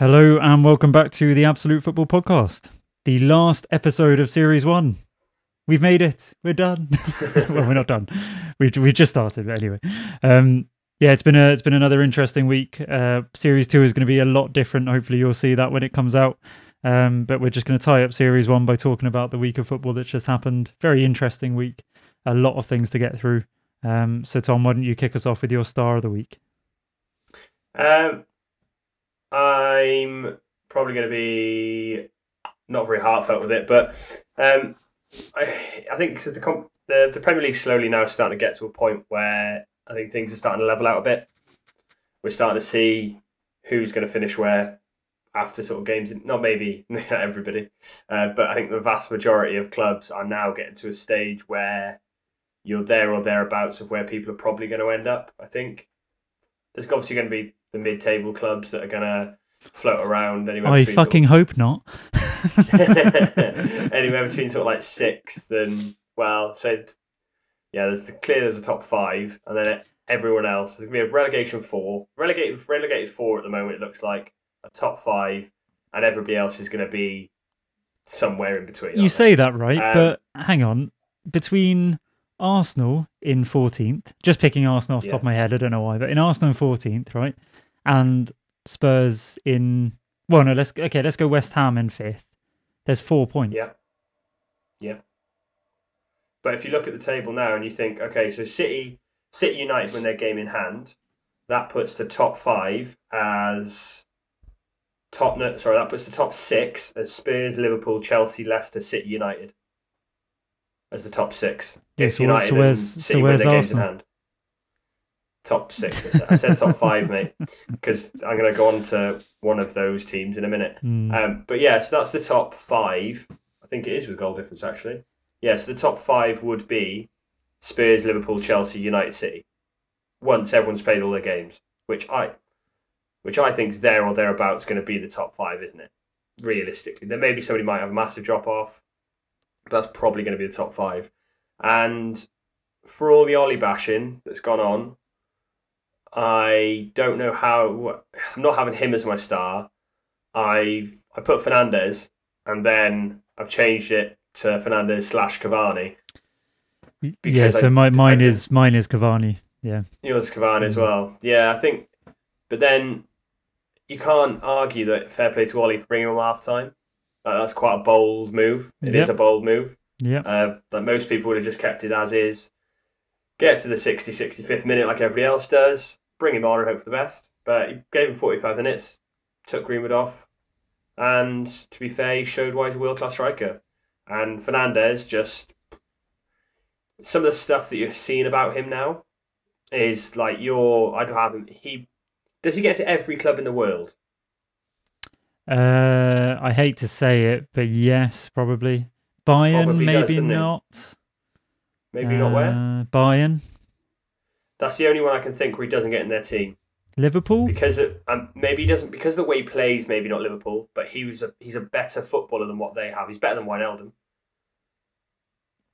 Hello and welcome back to the Absolute Football Podcast, the last episode of Series One. We've made it. We're done. well, we're not done. We we just started, but anyway. Um, yeah, it's been a it's been another interesting week. Uh, series Two is going to be a lot different. Hopefully, you'll see that when it comes out. Um, but we're just going to tie up Series One by talking about the week of football that just happened. Very interesting week. A lot of things to get through. Um, so, Tom, why don't you kick us off with your star of the week? Um, I'm probably going to be not very heartfelt with it, but um, I, I think 'cause the, comp- the the Premier League slowly now starting to get to a point where I think things are starting to level out a bit. We're starting to see who's going to finish where after sort of games. Not maybe not everybody, uh, but I think the vast majority of clubs are now getting to a stage where you're there or thereabouts of where people are probably going to end up. I think there's obviously going to be the mid-table clubs that are going to float around anywhere. I between sort fucking hope not. of- anywhere between sort of like sixth and well, so yeah, there's the clear there's a top five, and then everyone else. There's gonna be a relegation four, relegated relegated four at the moment. It looks like a top five, and everybody else is going to be somewhere in between. You say that right, Um, but hang on. Between Arsenal in 14th, just picking Arsenal off the top of my head, I don't know why, but in Arsenal in 14th, right? And Spurs in, well, no, let's, okay, let's go West Ham in fifth. There's four points. Yeah. Yeah. But if you look at the table now and you think, okay, so City, City United win their game in hand, that puts the top five as top. no, Sorry, that puts the top six as Spurs, Liverpool, Chelsea, Leicester, City, United as the top six. Yeah, so where- so where's- so where's their games in Arsenal? Top six. I said, top five, mate, because I'm going to go on to one of those teams in a minute. Hmm. Um, but yeah, so that's the top five. I think it is with goal difference actually. Yeah, so the top five would be Spurs, Liverpool, Chelsea, United, City. Once everyone's played all their games, which I, which I think is there or thereabouts going to be the top five, isn't it? Realistically, there maybe somebody might have a massive drop off, but that's probably going to be the top five. And for all the Ollie bashing that's gone on, I don't know how. I'm not having him as my star. I've I put Fernandez and then I've changed it to Fernandez slash Cavani. yeah, so I- my, I mine did- is mine is Cavani. Yeah. Yours Cavani as well. Yeah, I think. But then you can't argue that fair play to Ollie for bringing him on half time. That's quite a bold move. It is Yep. a bold move. Yeah. Uh, like most people would have just kept it as is. Get to the 60, 65th minute like everybody else does. Bring him on and hope for the best. But he gave him 45 minutes, took Greenwood off. And to be fair, he showed why he's a world class striker. And Fernandez just. Some of the stuff that you're seeing about him now is like you're. I don't have him. He. Does he get to every club in the world? Uh, I hate to say it, but yes, probably. Bayern, Probably maybe doesn't he? not. Maybe not where? Uh, Bayern, That's the only one I can think where he doesn't get in their team. Liverpool. because it, um, maybe he doesn't because the way he plays. Maybe not Liverpool, but he was a, he's a better footballer than what they have. He's better than Wijnaldum,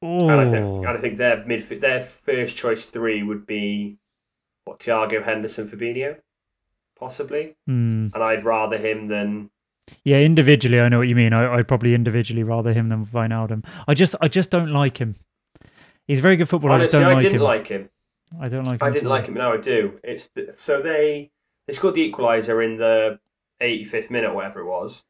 Oh, and I think and I think their midf- their first choice three would be what Thiago Henderson, Fabinho, possibly, Hmm. and I'd rather him than Yeah, individually, I know what you mean. I, I'd probably individually rather him than Wijnaldum. I just, I just don't like him. He's a very good footballer. I just honestly. don't I like didn't him. like him. I don't like. I didn't like him. But now I do. It's so they they scored the equaliser in the 85th minute, whatever it was,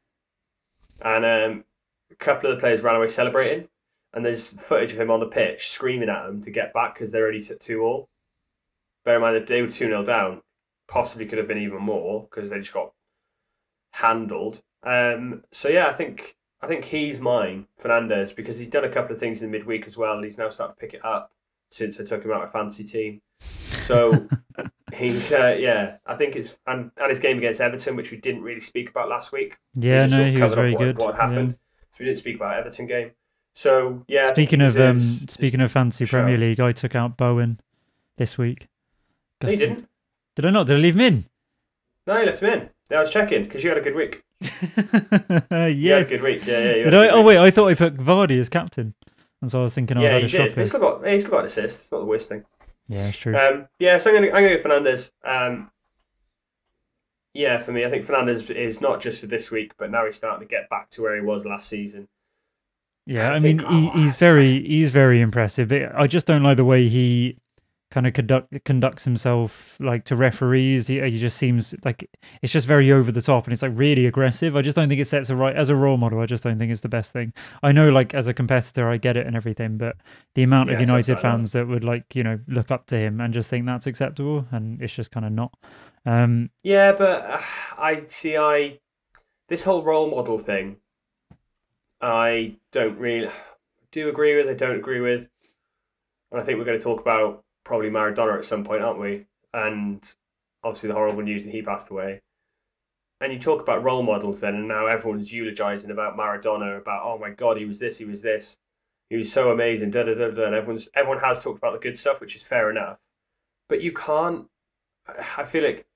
and um, a couple of the players ran away celebrating, and there's footage of him on the pitch screaming at them to get back because they're already took two all. Bear in mind that they were two 0 down, possibly could have been even more because they just got handled. Um, so yeah, I think I think he's mine, Fernandez, because he's done a couple of things in the midweek as well, and he's now starting to pick it up since I took him out of fantasy team. So he's uh, yeah, I think it's and, and his game against Everton, which we didn't really speak about last week. Yeah, just no, sort of he was very what, good. What yeah. happened? So we didn't speak about Everton game. So yeah. Speaking of um, speaking of fancy Sure. Premier League, I took out Bowen this week. no, you Gutted. didn't. Did I not? Did I leave him in? No, you left him in. Yeah, I was checking because you had a good week. yes. You had a good week. Yeah, yeah. Did I? Oh wait, I thought I put Vardy as captain, and so I was thinking, oh, yeah, I've you had a did. shot But He still got. He still got an assist. It's not the worst thing. Yeah, it's true. Um, yeah, so I'm gonna I'm gonna go Fernandez. Um, Yeah, for me, I think Fernandez is not just for this week, but now he's starting to get back to where he was last season. Yeah, I I, mean, think- he, oh, he's very he's very impressive. I just don't like the way he kind of conduct conducts himself like to referees. He, he just seems like it's just very over the top and it's like really aggressive. I just don't think it sets a right as a role model. I just don't think it's the best thing. I know, like as a competitor, I get it and everything, but the amount of United fans that would like you know look up to him and just think that's acceptable, and it's just kind of not. Um, Yeah, but uh, I see. I this whole role model thing, I don't really do agree with. I don't agree with, and I think we're going to talk about probably Maradona at some point, aren't we? And obviously the horrible news that he passed away. And you talk about role models then, and now everyone's eulogizing about Maradona, about oh my god, he was this, he was this, he was so amazing, da da da da. And everyone's everyone has talked about the good stuff, which is fair enough, but you can't. I feel like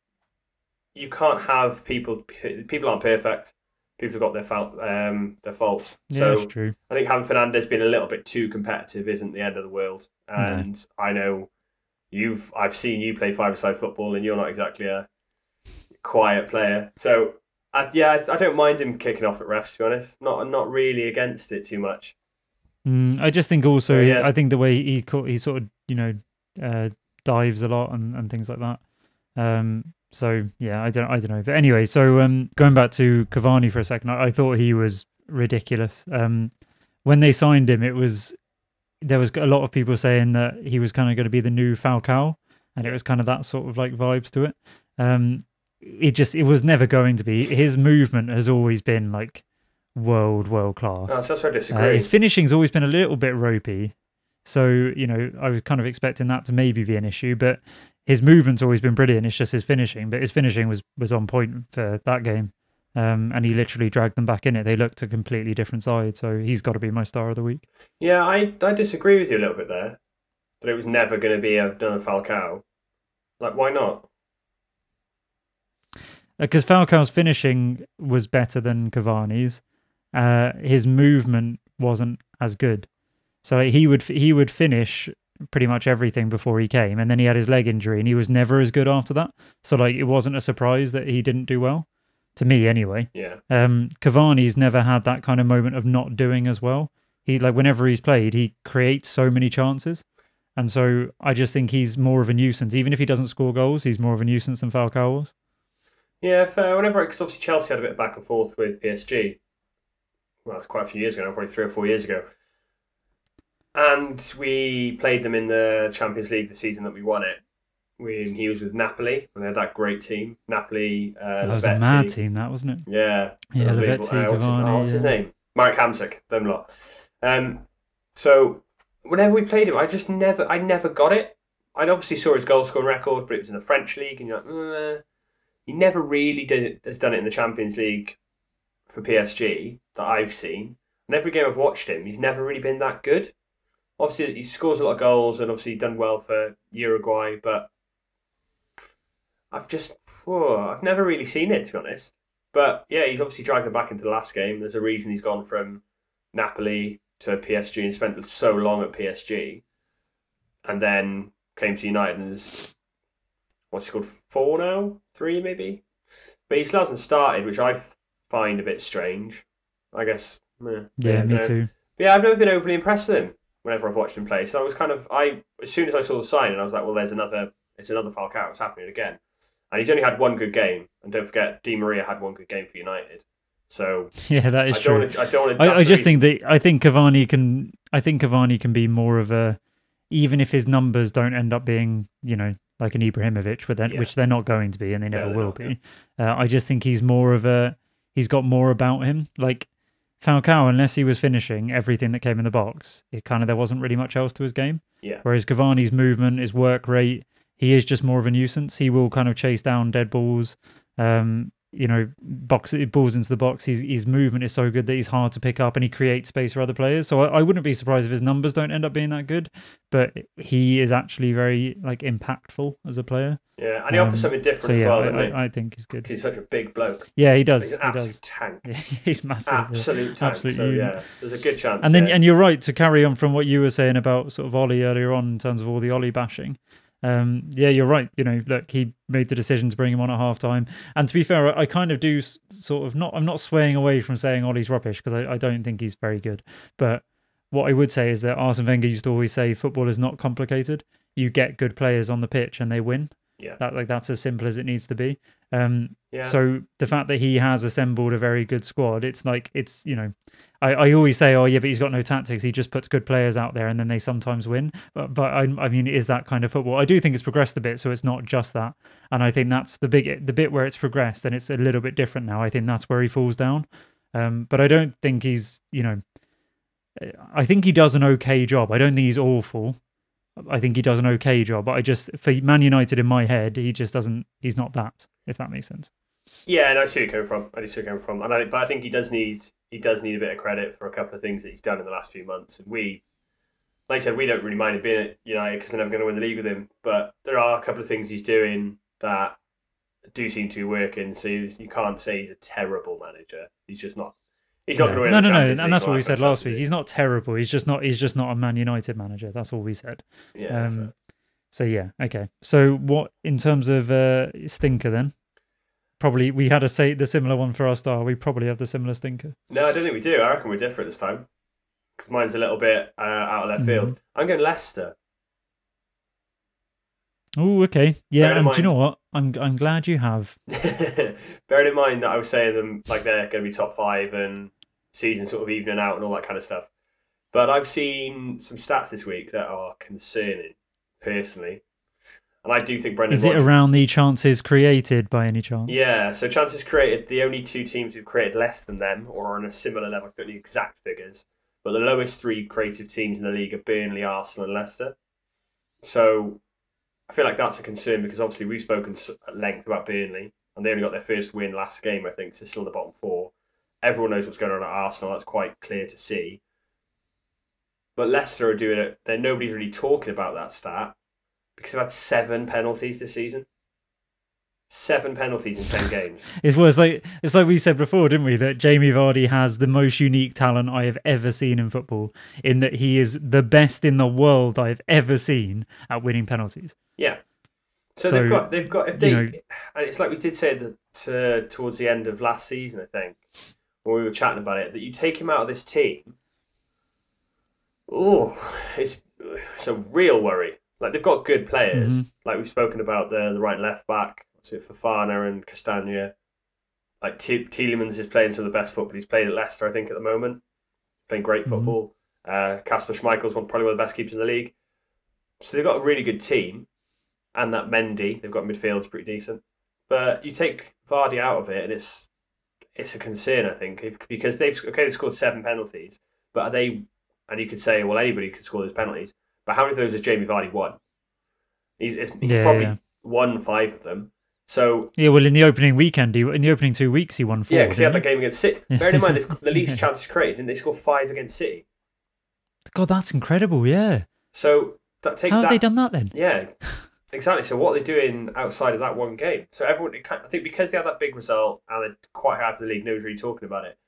you can't have people. People aren't perfect. People have got their fault, um, their faults. yeah, so true. I think having Fernandez being a little bit too competitive isn't the end of the world. And I know you've I've seen you play five-a-side football, and you're not exactly a quiet player. So I, yeah, I, I don't mind him kicking off at refs. To be honest, not not really against it too much. Mm, I just think also, So, yeah. I think the way he he sort of you know uh, dives a lot and, and things like that. Um, so yeah, I don't I don't know, but anyway, so um, going back to Cavani for a second, I, I thought he was ridiculous. Um, when they signed him, it was there was a lot of people saying that he was kind of going to be the new Falcao, and it was kind of that sort of like vibes to it. Um, it just it was never going to be. His movement has always been like world world class. No, so that's where I Uh, disagree. his finishing's always been a little bit ropey, so you know I was kind of expecting that to maybe be an issue. But his movement's always been brilliant. It's just his finishing, but his finishing was was on point for that game, um, and he literally dragged them back in it. They looked a completely different side, so he's got to be my star of the week. yeah, I I disagree with you a little bit there. That it was never going to be another Falcao. Like, why not? Because Falcao's finishing was better than Cavani's, uh, his movement wasn't as good. So like, he would he would finish pretty much everything before he came, and then he had his leg injury, and he was never as good after that. So like it wasn't a surprise that he didn't do well, to me anyway. Yeah, Um, Cavani's never had that kind of moment of not doing as well. He like whenever he's played, he creates so many chances, and so I just think he's more of a nuisance. Even if he doesn't score goals, he's more of a nuisance than Falcao was. yeah. Fair. Whenever, because obviously Chelsea had a bit of back and forth with PSG. Well, it's quite a few years ago now, probably three or four years ago. And we played them in the Champions League the season that we won it. When he was with Napoli, and they had that great team. Napoli, uh, that was a mad team, that wasn't it? Yeah. Yeah. Uh, what's, his, oh, what's his name? Marek Hamsik, them lot. Um, so whenever we played him, I just never, I never got it. I obviously saw his goal scoring record, but it was in the French league, and you're like, "Uh." he never really did it, has done it in the Champions League for PSG that I've seen. And every game I've watched him, he's never really been that good. Obviously, he scores a lot of goals, and obviously done well for Uruguay, but I've just, I've never really seen it to be honest. But yeah, he's obviously dragged them back into the last game. There's a reason he's gone from Napoli to PSG and spent so long at PSG, and then came to United and is what's he called four now, three maybe. But he still hasn't started, which I find a bit strange. I guess. meh. Yeah, me too. but yeah, I've never been overly impressed with him whenever I've watched him play. So I was kind of I as soon as I saw the sign, and I was like, well, there's another. It's another Falcao. It's happening again. And he's only had one good game. And don't forget, Di Maria had one good game for United. So Yeah, that is I true. don't. Wanna, I don't. Wanna, I, I just reason- think that I think Cavani can. I think Cavani can be more of a, even if his numbers don't end up being, you know, like an Ibrahimovic, but then Yeah. which they're not going to be, and they never they're will not, be. Uh, I just think he's more of a. He's got more about him. Like Falcao, unless he was finishing everything that came in the box, it kind of there wasn't really much else to his game. Yeah. Whereas Cavani's movement, his work rate, he is just more of a nuisance. He will kind of chase down dead balls. Um, you know, box balls into the box. His his movement is so good that he's hard to pick up, and he creates space for other players. So I, I wouldn't be surprised if his numbers don't end up being that good, but he is actually very like impactful as a player. Yeah, and he Um, offers something different So as yeah, well, I, doesn't he? I, I think he's good. he's such a big bloke. Yeah, he does. He's He an absolute does. tank. Yeah, he's massive. yeah. Absolute tank. Absolute so unit. yeah, there's a good chance. And then, and you're right to carry on from what you were saying about sort of Ollie earlier on in terms of all the Ollie bashing. Um, yeah, you're right. You know, look, he made the decision to bring him on at half time. And to be fair, I kind of do s- sort of not, I'm not swaying away from saying Ollie's rubbish because I, I don't think he's very good. But what I would say is that Arsene Wenger used to always say football is not complicated. You get good players on the pitch and they win. Yeah. That like that's as simple as it needs to be. Um, Yeah. so the fact that he has assembled a very good squad, it's like it's you know, I, I always say, oh yeah, but he's got no tactics. He just puts good players out there, and then they sometimes win. But but I, I mean, is that kind of football? I do think it's progressed a bit, so it's not just that. And I think that's the big the bit where it's progressed, and it's a little bit different now. I think that's where he falls down. Um, but I don't think he's you know, I think he does an okay job. I don't think he's awful. I think he does an okay job, but I just for Man United in my head, he just doesn't. He's not that. If that makes sense. Yeah, and I see where you're coming from. I do see where you're coming from, and I, but I think he does need he does need a bit of credit for a couple of things that he's done in the last few months. And we, like I said, we don't really mind him being at United because they're never going to win the league with him. But there are a couple of things he's doing that do seem to be working. So you, you can't say he's a terrible manager. He's just not. He's not no, going to win. no, no, no, and that's what we said last week. He's not terrible. He's just not. He's just not a Man United manager. That's all we said. Yeah. Um, so- So yeah, okay. So what in terms of uh, stinker then? Probably we had a say the similar one for our star. We probably have the similar stinker. No, I don't think we do. I reckon we're different this time. Because mine's a little bit uh, out of left field. Mm-hmm. I'm going Leicester. Oh, okay. Yeah, and do you know what? I'm I'm glad you have. Bearing in mind that I was saying them like they're going to be top five and season sort of evening out and all that kind of stuff. But I've seen some stats this week that are concerning, personally. And I do think Brendan Is it Rodgers- around the chances created by any chance? Yeah, so chances created, the only two teams who've created less than them or are on a similar level, I don't know the exact figures, but the lowest three creative teams in the league are Burnley, Arsenal, and Leicester. So I feel like that's a concern because obviously we've spoken at length about Burnley and they only got their first win last game, I think, so still in the bottom four. Everyone knows what's going on at Arsenal, that's quite clear to see. But Leicester are doing it, then nobody's really talking about that stat because they've had seven penalties this season. Seven penalties in ten games. It was like it's like we said before, didn't we? That Jamie Vardy has the most unique talent I have ever seen in football. In that he is the best in the world I have ever seen at winning penalties. Yeah. So, So, they've got they've got if they you know- and it's like we did say that uh, towards the end of last season, I think, when we were chatting about it, that you take him out of this team. Oh, it's it's a real worry. Like they've got good players. Mhm. Like we've spoken about the the right and left back, so Fofana and Castagna. Like T- Tielemans is playing some of the best football he's played at Leicester, I think, at the moment. Playing great Mhm. football. Uh, Kasper Schmeichel's one probably one of the best keepers in the league. So they've got a really good team, and that Mendy, they've got midfield's pretty decent. But you take Vardy out of it, and it's it's a concern, I think, if- because they've okay, they scored seven penalties, but are they? And you could say, well, anybody could score those penalties, but how many of those has Jamie Vardy won? He's, he's he Yeah, probably yeah. won five of them. So Yeah, well, in the opening weekend, he, in the opening two weeks, he won four. yeah, because he had that game against City. Bearing in mind, the least chances created, didn't they score five against City? God, that's incredible. Yeah, So that take how that. have they done that then? Yeah, exactly. So what are they doing outside of that one game? So everyone, I think, because they had that big result and they're quite high up in the league, nobody's really talking about it.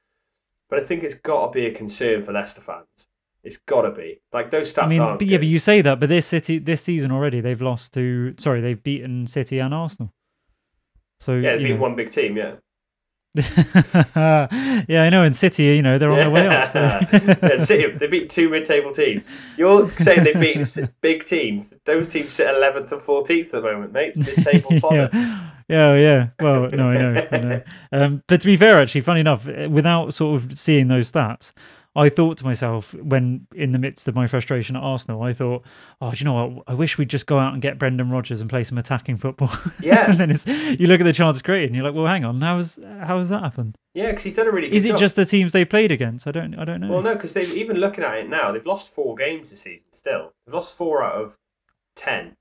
But I think it's got to be a concern for Leicester fans. It's got to be like those stats I mean, but yeah, but you say that, but this City this season already, they've lost to sorry, they've beaten City and Arsenal. So yeah, they you beat know. one big team. Yeah, yeah, I know. In City, you know, they're on their way up. So. yeah, City, they beat two mid-table teams. You're saying they beat big teams. Those teams sit eleventh and fourteenth at the moment, mate. It's mid-table fodder. yeah. yeah, yeah. Well, no, I know. I know. Um, but to be fair, actually, funny enough, without sort of seeing those stats, I thought to myself when in the midst of my frustration at Arsenal, I thought, oh, do you know what? I wish we'd just go out and get Brendan Rodgers and play some attacking football. Yeah. and then it's, you look at the chances created, and you're like, well, hang on, how's how has that happened? Yeah, because he's done a really good job. Is it job. just the teams they played against? I don't, I don't know. Well, no, because they've even looking at it now, they've lost four games this season. Still, they've lost four out of ten.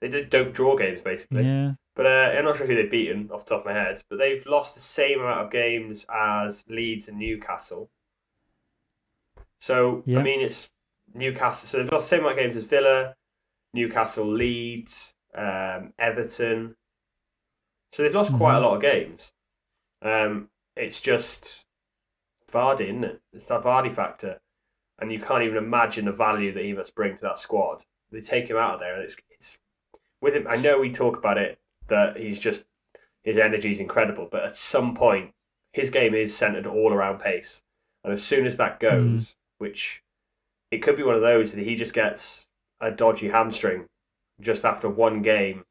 They did don't draw games basically. Yeah. But uh, I'm not sure who they've beaten off the top of my head. But they've lost the same amount of games as Leeds and Newcastle. So Yeah. I mean, it's Newcastle. So they've lost the same amount of games as Villa, Newcastle, Leeds, um, Everton. So they've lost quite a Mhm. lot of games. Um, it's just Vardy, isn't it? It's that Vardy factor, and you can't even imagine the value that he must bring to that squad. they take him out of there, and it's it's with him. I know we talk about it that he's just his energy is incredible, but at some point his game is centered all around pace, and as soon as that goes, which it could be one of those that he just gets a dodgy hamstring just after one game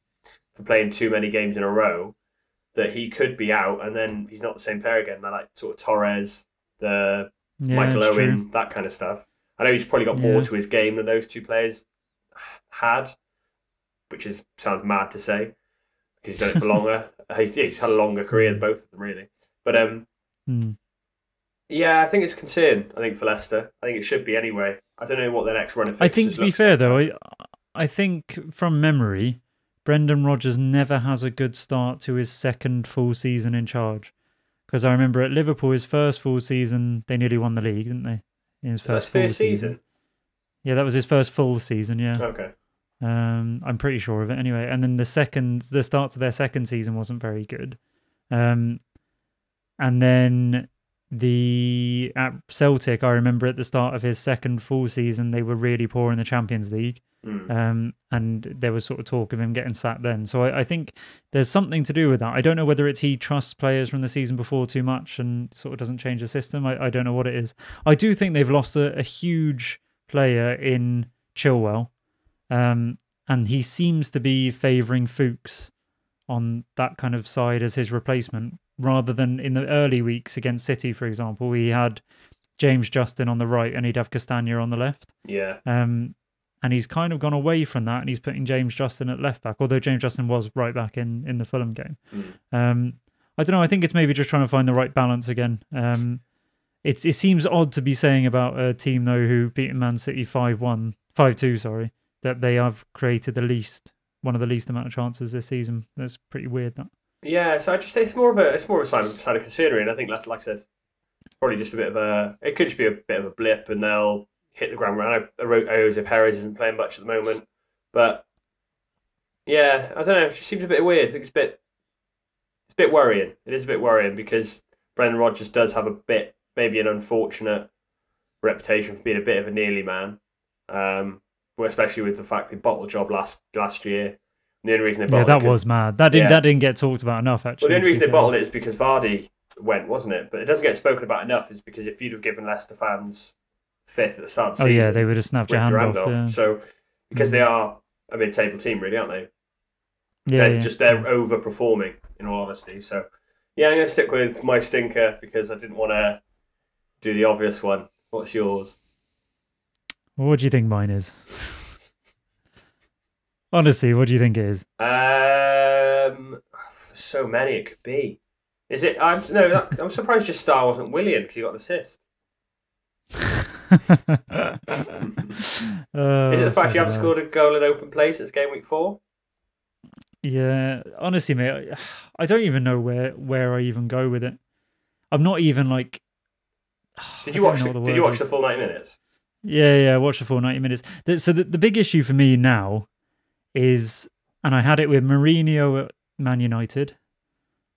for playing too many games in a row, that he could be out, and then he's not the same player again. They're like sort of Torres, the Yeah, Michael Owen, true. that kind of stuff. I know he's probably got more to his game than those two players had, which is sounds mad to say because he's done it for longer. he's, yeah, he's had a longer career than both of them, really. But um, Hmm. Yeah, I think it's concern. I think for Leicester, I think it should be anyway. I don't know what their next run of I think to be fair like. though, I, I think from memory, Brendan Rodgers never has a good start to his second full season in charge. Because I remember at Liverpool, his first full season, they nearly won the league, didn't they? In his that's first full first season. Yeah, that was his first full season. Yeah, Okay. um, I'm pretty sure of it anyway. And then the second, the start to their second season wasn't very good. Um, and then the at Celtic, I remember at the start of his second full season, they were really poor in the Champions League. Mm. Um, and there was sort of talk of him getting sacked then. So I, I think there's something to do with that. I don't know whether it's he trusts players from the season before too much and sort of doesn't change the system. I, I don't know what it is. I do think they've lost a, a huge player in Chilwell. Um, and he seems to be favouring Fuchs on that kind of side as his replacement, rather than in the early weeks against City, for example, he had James Justin on the right and he'd have Castagna on the left. Yeah. Um, and he's kind of gone away from that, and he's putting James Justin at left back. Although James Justin was right back in in the Fulham game. Mm. Um, I don't know. I think it's maybe just trying to find the right balance again. Um, it's it seems odd to be saying about a team though who beat Man City 5-1, 5-2, sorry, that they have created the least one of the least amount of chances this season. That's pretty weird. That Yeah, so I just it's more of a it's more of a sign of, sign of concern. And I think that's like I said, probably just a bit of a it could just be a bit of a blip, and they'll hit the ground running. I wrote Ayoze Perez isn't playing much at the moment, but yeah, I don't know. It just seems a bit weird. I think it's a bit it's a bit worrying. It is a bit worrying because Brendan Rodgers does have a bit maybe an unfortunate reputation for being a bit of a nearly man. Um, especially with the fact they bottled job last last year. And the only reason they yeah, that it was mad. That didn't Yeah. that didn't get talked about enough. Actually, well, the only reason they bottled it is because Vardy went, wasn't it? But it doesn't get spoken about enough. Is because if you'd have given Leicester fans fifth at the start of the Oh season, yeah, they would have snapped your hand off. off. Yeah, So because they Mm. are a mid-table team, really, aren't they? yeah, they're yeah. just they're overperforming in all honesty. So yeah, I'm gonna stick with my stinker because I didn't want to do the obvious one. What's yours? What do you think mine is? Honestly, what do you think it is? Um, so many it could be. Is it? I'm no. I'm surprised your star wasn't William because he got the assist. Is it the fact you haven't scored a goal in open play since game week four? Yeah, honestly, mate, I, don't even know where where I even go with it. I'm not even like. Did you watch? know The, did you watch the full ninety minutes? Yeah, yeah, watch the full 90 minutes. So the, the big issue for me now is, and I had it with Mourinho at Man United.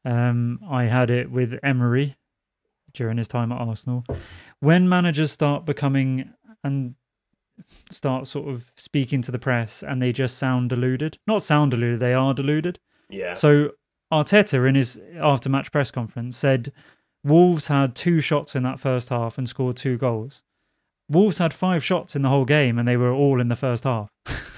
Um, I had it with Emery during his time at Arsenal. When managers start becoming and start sort of speaking to the press and they just sound deluded, not sound deluded, they are deluded. Yeah. So Arteta in his after match press conference said Wolves had two shots in that first half and scored two goals. Wolves had five shots in the whole game and they were all in the first half.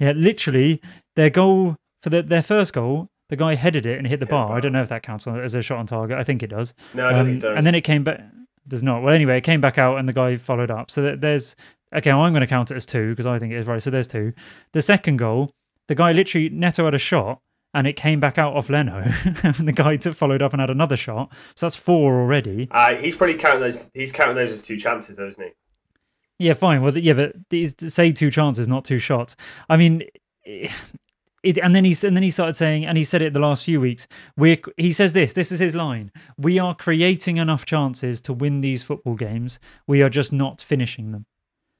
yeah, literally their goal for the, their first goal, the guy headed it and hit the the bar. I don't know if that counts as a shot on target. I think it does. no, I don't think it Um, does. And then it came back. Does not. Well, anyway, it came back out and the guy followed up. So there's okay. Well, I'm going to count it as two because I think it is right. So there's two. The second goal, the guy literally Neto had a shot and it came back out off Leno, and the guy followed up and had another shot. So that's four already. uh, he's probably counting those. He's counting those as two chances, though, isn't he? Yeah, fine. Well, yeah, but say two chances, not two shots. I mean, it, and then he and then he started saying, and he said it the last few weeks. We he says this. This is his line. We are creating enough chances to win these football games. We are just not finishing them.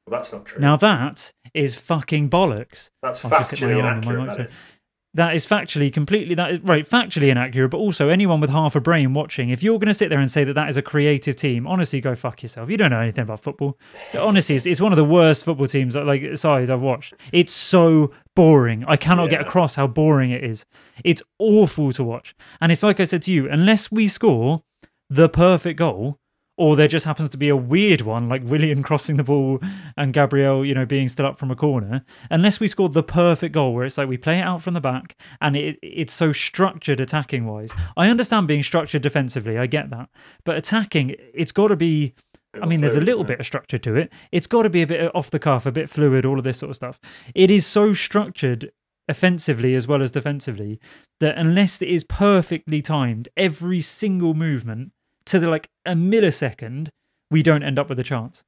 Well, that's not true. Now that is fucking bollocks. that's I've just hit my factually arm on my inaccurate. That is. factually completely that is right factually inaccurate but also anyone with half a brain watching if you're going to sit there and say that that is a creative team honestly go fuck yourself. You don't know anything about football. Honestly it's, it's one of the worst football teams uh, like size i've watched. It's so boring. I cannot get across how boring it is. It's awful to watch. And it's like i said to you unless we score the perfect goal or there just happens to be a weird one like William crossing the ball and Gabriel, you know, being stood up from a corner. Unless we scored the perfect goal where it's like we play it out from the back and it, it's so structured attacking wise. I understand being structured defensively, I get that. But attacking, it's got to be I mean, there's a little bit of structure to it. It's got to be a bit off the cuff, a bit fluid, all of this sort of stuff. It is so structured offensively as well as defensively that unless it is perfectly timed, every single movement to the like a millisecond, we don't end up with a chance.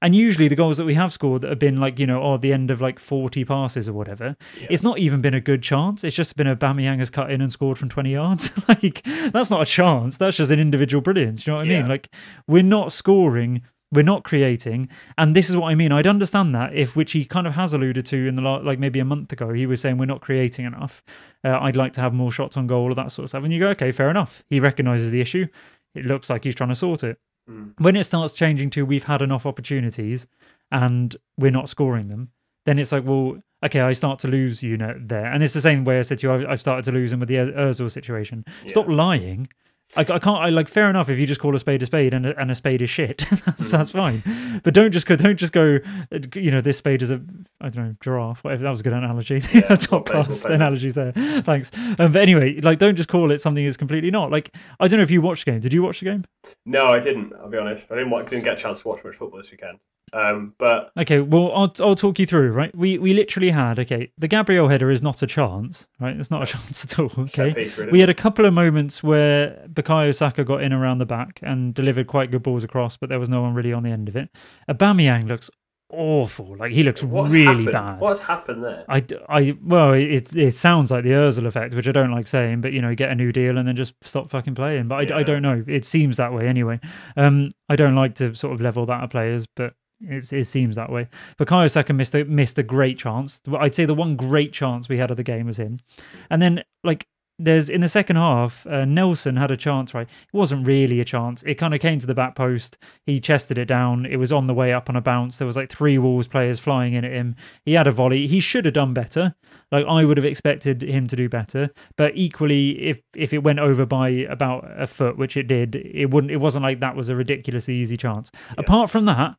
And usually the goals that we have scored that have been like, you know, oh, the end of like 40 passes or whatever, Yeah. it's not even been a good chance. It's just been a Aubameyang has cut in and scored from 20 yards. like, that's not a chance. That's just an individual brilliance. You know what I Yeah. mean? Like, we're not scoring, we're not creating. And this is what I mean. I'd understand that if, which he kind of has alluded to in the last, like maybe a month ago, he was saying we're not creating enough. Uh, I'd like to have more shots on goal, all that sort of stuff. And you go, okay, fair enough. He recognizes the issue. It looks like he's trying to sort it. Mm. When it starts changing to we've had enough opportunities and we're not scoring them, then it's like, well, okay, I start to lose you know, there. And it's the same way I said to you, I've, I've started to lose him with the Ozil situation. Stop lying. I, I can't. I like fair enough if you just call a spade a spade and a, and a spade is shit. that's, that's fine. But don't just go. Don't just go. You know, this spade is a I don't know giraffe. Whatever. That was a good analogy. Yeah, Top class analogies there. Thanks. Um, but anyway, like don't just call it something it's completely not. Like I don't know if you watched the game. Did you watch the game? No, I didn't. I'll be honest. I didn't, didn't get a chance to watch much football this weekend. Um, but Okay, well, I'll, I'll talk you through, right? We we literally had, okay, the Gabriel header is not a chance, right? It's not a chance at all, okay? piece, really. We had a couple of moments where Bukayo Saka got in around the back and delivered quite good balls across, but there was no one really on the end of it. Aubameyang looks awful. Like, he looks What's really happened? bad. What's happened there? I, I, well, it, it sounds like the Ozil effect, which I don't like saying, but you know, get a new deal and then just stop fucking playing. But I, I don't know. It seems that way anyway. Um, I don't like to sort of level that at players, but it's, it seems that way. But Kyle Saka missed a, missed a great chance. I'd say the one great chance we had of the game was him. And then, like, there's in the second half, uh, Nelson had a chance, right? It wasn't really a chance. It kind of came to the back post. He chested it down. It was on the way up on a bounce. There was like three Wolves players flying in at him. He had a volley. He should have done better. Like I would have expected him to do better. But equally, if if it went over by about a foot, which it did, it wouldn't. It wasn't like that was a ridiculously easy chance. Apart from that,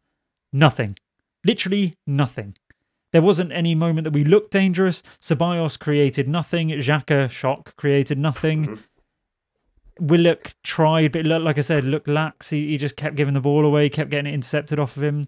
nothing. Literally nothing. There wasn't any moment that we looked dangerous. Ceballos created nothing. Xhaka, shock, created nothing. Mhm. Willock tried, but look- like I said, looked lax. He, he just kept giving the ball away, kept getting it intercepted off of him.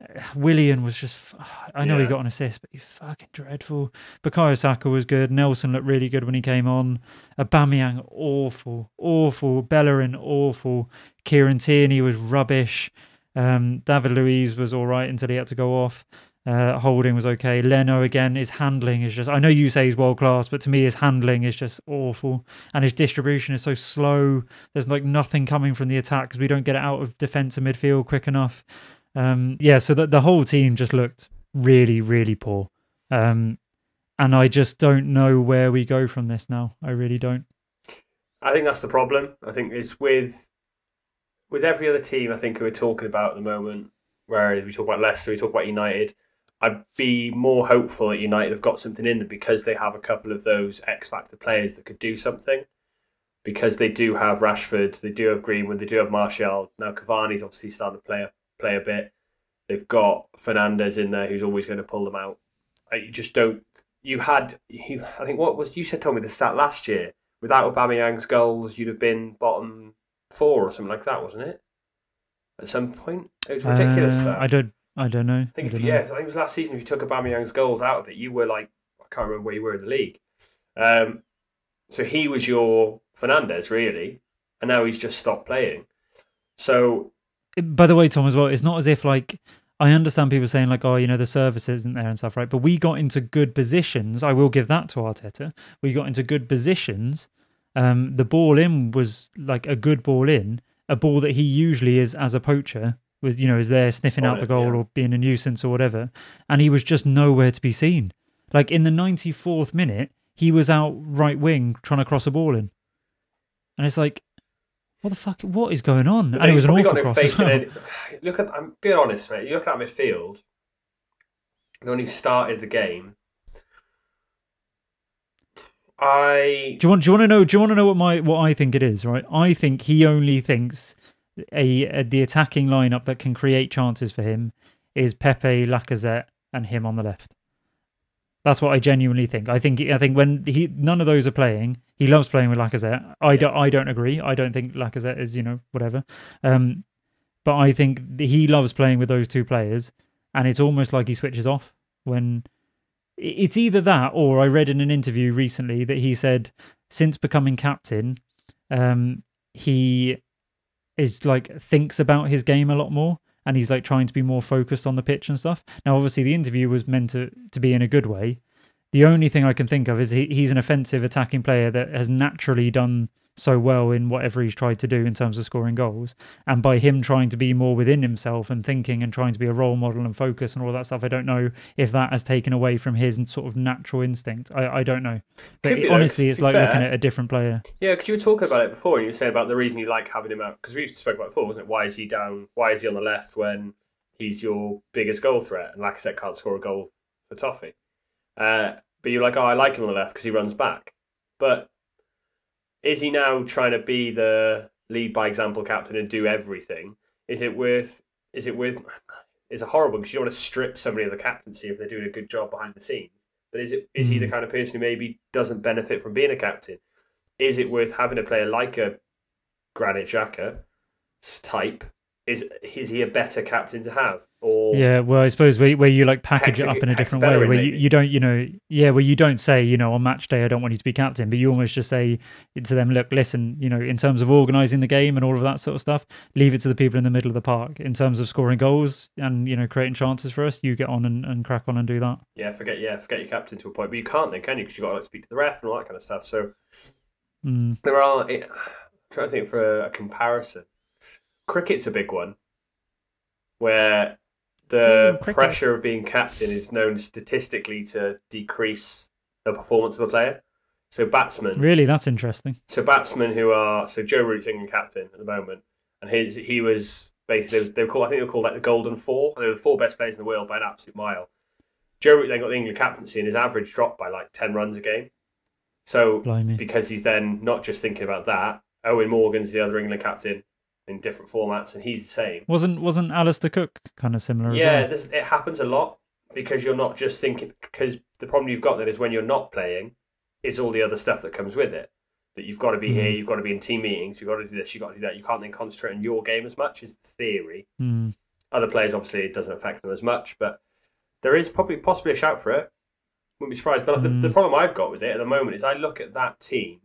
Willian was just, I know he Yeah. got an assist, but he's fucking dreadful. Bukayo Saka was good. Nelson looked really good when he came on. Aubameyang, awful, awful. Bellerin, awful. Kieran Tierney was rubbish. Um, David Luiz was all right until he had to go off. Uh, Holding was okay. Leno again, his handling is just. I know you say he's world class, but to me, his handling is just awful, and his distribution is so slow. There's like nothing coming from the attack because we don't get it out of defense and midfield quick enough. Um, yeah, so the the whole team just looked really, really poor. Um, and I just don't know where we go from this now. I really don't. I think that's the problem. I think it's with with every other team. I think who we're talking about at the moment. Where we talk about Leicester, we talk about United. I'd be more hopeful that United have got something in them because they have a couple of those X factor players that could do something. Because they do have Rashford, they do have Greenwood, they do have Martial. Now Cavani's obviously starting to play a, play a bit. They've got Fernandez in there who's always going to pull them out. Uh, You just don't. You had. You, I think what was you said told me the stat last year. Without Aubameyang's goals, you'd have been bottom four or something like that, wasn't it? At some point, it was ridiculous. Uh. I don't. I don't know. I think I if you, yeah, I think it was last season. If you took Aubameyang's goals out of it, you were like, I can't remember where you were in the league. Um, so he was your Fernandez, really, and now he's just stopped playing. So by the way, Tom, as well, it's not as if like I understand people saying like, oh, you know, the service isn't there and stuff, right? But we got into good positions. I will give that to Arteta. We got into good positions. Um, the ball in was like a good ball in, a ball that he usually is as a poacher was, you know, is there sniffing out it, the goal yeah. or being a nuisance or whatever, and he was just nowhere to be seen. Like in the ninety fourth minute, he was out right wing trying to cross a ball in, and it's like, what the fuck? What is going on? But and it was an awful no cross. faith as in well. any- Look at, I'm being honest, mate. You look at that midfield. When he started the game, I Do you want? Do you want to know? Do you want to know what my what I think it is? Right, I think he only thinks a, a the attacking lineup that can create chances for him is Pepe, Lacazette, and him on the left. That's what I genuinely think. I think I think when he none of those are playing, he loves playing with Lacazette. I don't I don't agree. I don't think Lacazette is you know whatever. Um, but I think he loves playing with those two players, and it's almost like he switches off when it's either that or I read in an interview recently that he said since becoming captain, um, he is like thinks about his game a lot more and he's like trying to be more focused on the pitch and stuff. Now, obviously, the interview was meant to, to be in a good way. The only thing I can think of is he, he's an offensive attacking player that has naturally done so well in whatever he's tried to do in terms of scoring goals. And by him trying to be more within himself and thinking and trying to be a role model and focus and all that stuff, I don't know if that has taken away from his sort of natural instinct. I, I don't know. But though, honestly, it's like looking at a different player. Yeah, because you were talking about it before, and you were saying about the reason you like having him out. Because we spoke about it before, wasn't it? Why is he down? Why is he on the left when he's your biggest goal threat? And Lacazette can't score a goal for Toffee. Uh, but you're like, oh, I like him on the left because he runs back. But is he now trying to be the lead by example captain and do everything? Is it worth? Is it worth? It's a horrible because you don't want to strip somebody of the captaincy if they're doing a good job behind the scenes. But is it? Is he the Mm. kind of person who maybe doesn't benefit from being a captain? is it worth having a player like a Granit Xhaka type? Is is he a better captain to have? Or Yeah, well, I suppose where, where you like package it up in a Hector different way, where you, you don't, you know, yeah, where you don't say, you know, on match day, I don't want you to be captain, but you almost just say to them, look, listen, you know, in terms of organising the game and all of that sort of stuff, leave it to the people in the middle of the park. In terms of scoring goals and, you know, creating chances for us, you get on and, and crack on and do that. yeah, forget yeah, forget your captain to a point, but you can't then, can you? Because you've got to like, speak to the ref and all that kind of stuff. So Mm. there are. I'm trying to think for a, a comparison. Cricket's a big one, where the Mm, pressure of being captain is known statistically to decrease the performance of a player. So batsmen, Really, that's interesting. so batsmen who are so Joe Root's England captain at the moment, and his he was basically they were called I think they were called like the Golden Four. They were the four best players in the world by an absolute mile. Joe Root then got the England captaincy, and his average dropped by like ten runs a game. So Blimey. because he's then not just thinking about that, Eoin Morgan's the other England captain in different formats, and he's the same. Wasn't wasn't Alastair Cook kind of similar Yeah, as well? this, it happens a lot because you're not just thinking. Because the problem you've got then is when you're not playing, is all the other stuff that comes with it. That you've got to be here, Mhm. you've got to be in team meetings, you've got to do this, you've got to do that. You can't then concentrate on your game as much. Is the theory. Mm. Other players obviously it doesn't affect them as much, but there is probably possibly a shout for it. Wouldn't be surprised. But the, the Mm. problem I've got with it at the moment is I look at that team.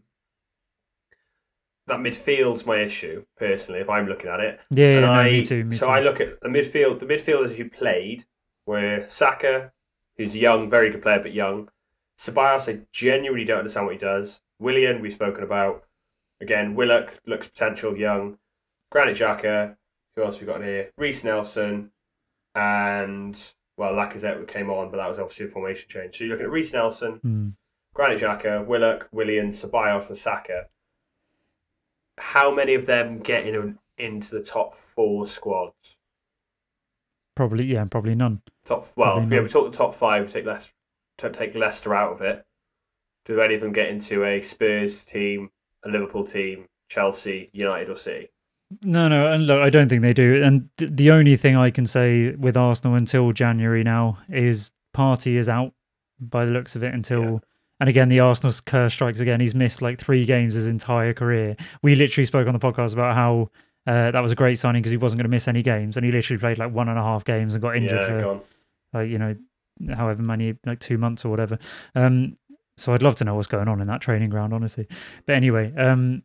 That midfield's my issue personally. If I'm looking at it, Yeah, no, I, me too. Me so too. I look at the midfield. The midfielders who played were Saka, who's young, very good player, but young. Ceballos, I genuinely don't understand what he does. Willian, we've spoken about. Again, Willock looks potential, young. Granit Xhaka, who else we got in here? Reiss Nelson, and well, Lacazette came on, but that was obviously a formation change. So you're looking at Reiss Nelson, Mm. Granit Xhaka, Willock, Willian, Ceballos, and Saka. How many of them get in, into the top four squads? Probably, yeah, probably none. Top well, Probably if we, not. we talk the top five, we take less, take Leicester out of it. Do any of them get into a Spurs team, a Liverpool team, Chelsea, United, or City? No, no, and look, I don't think they do. And th- the only thing I can say with Arsenal until January now is Partey is out by the looks of it until. And again, the Arsenal curse strikes again. He's missed like three games his entire career. We literally spoke on the podcast about how uh, that was a great signing because he wasn't going to miss any games, and he literally played like one and a half games and got injured yeah, for gone. like you know however many like two months or whatever um so i'd love to know what's going on in that training ground honestly but anyway um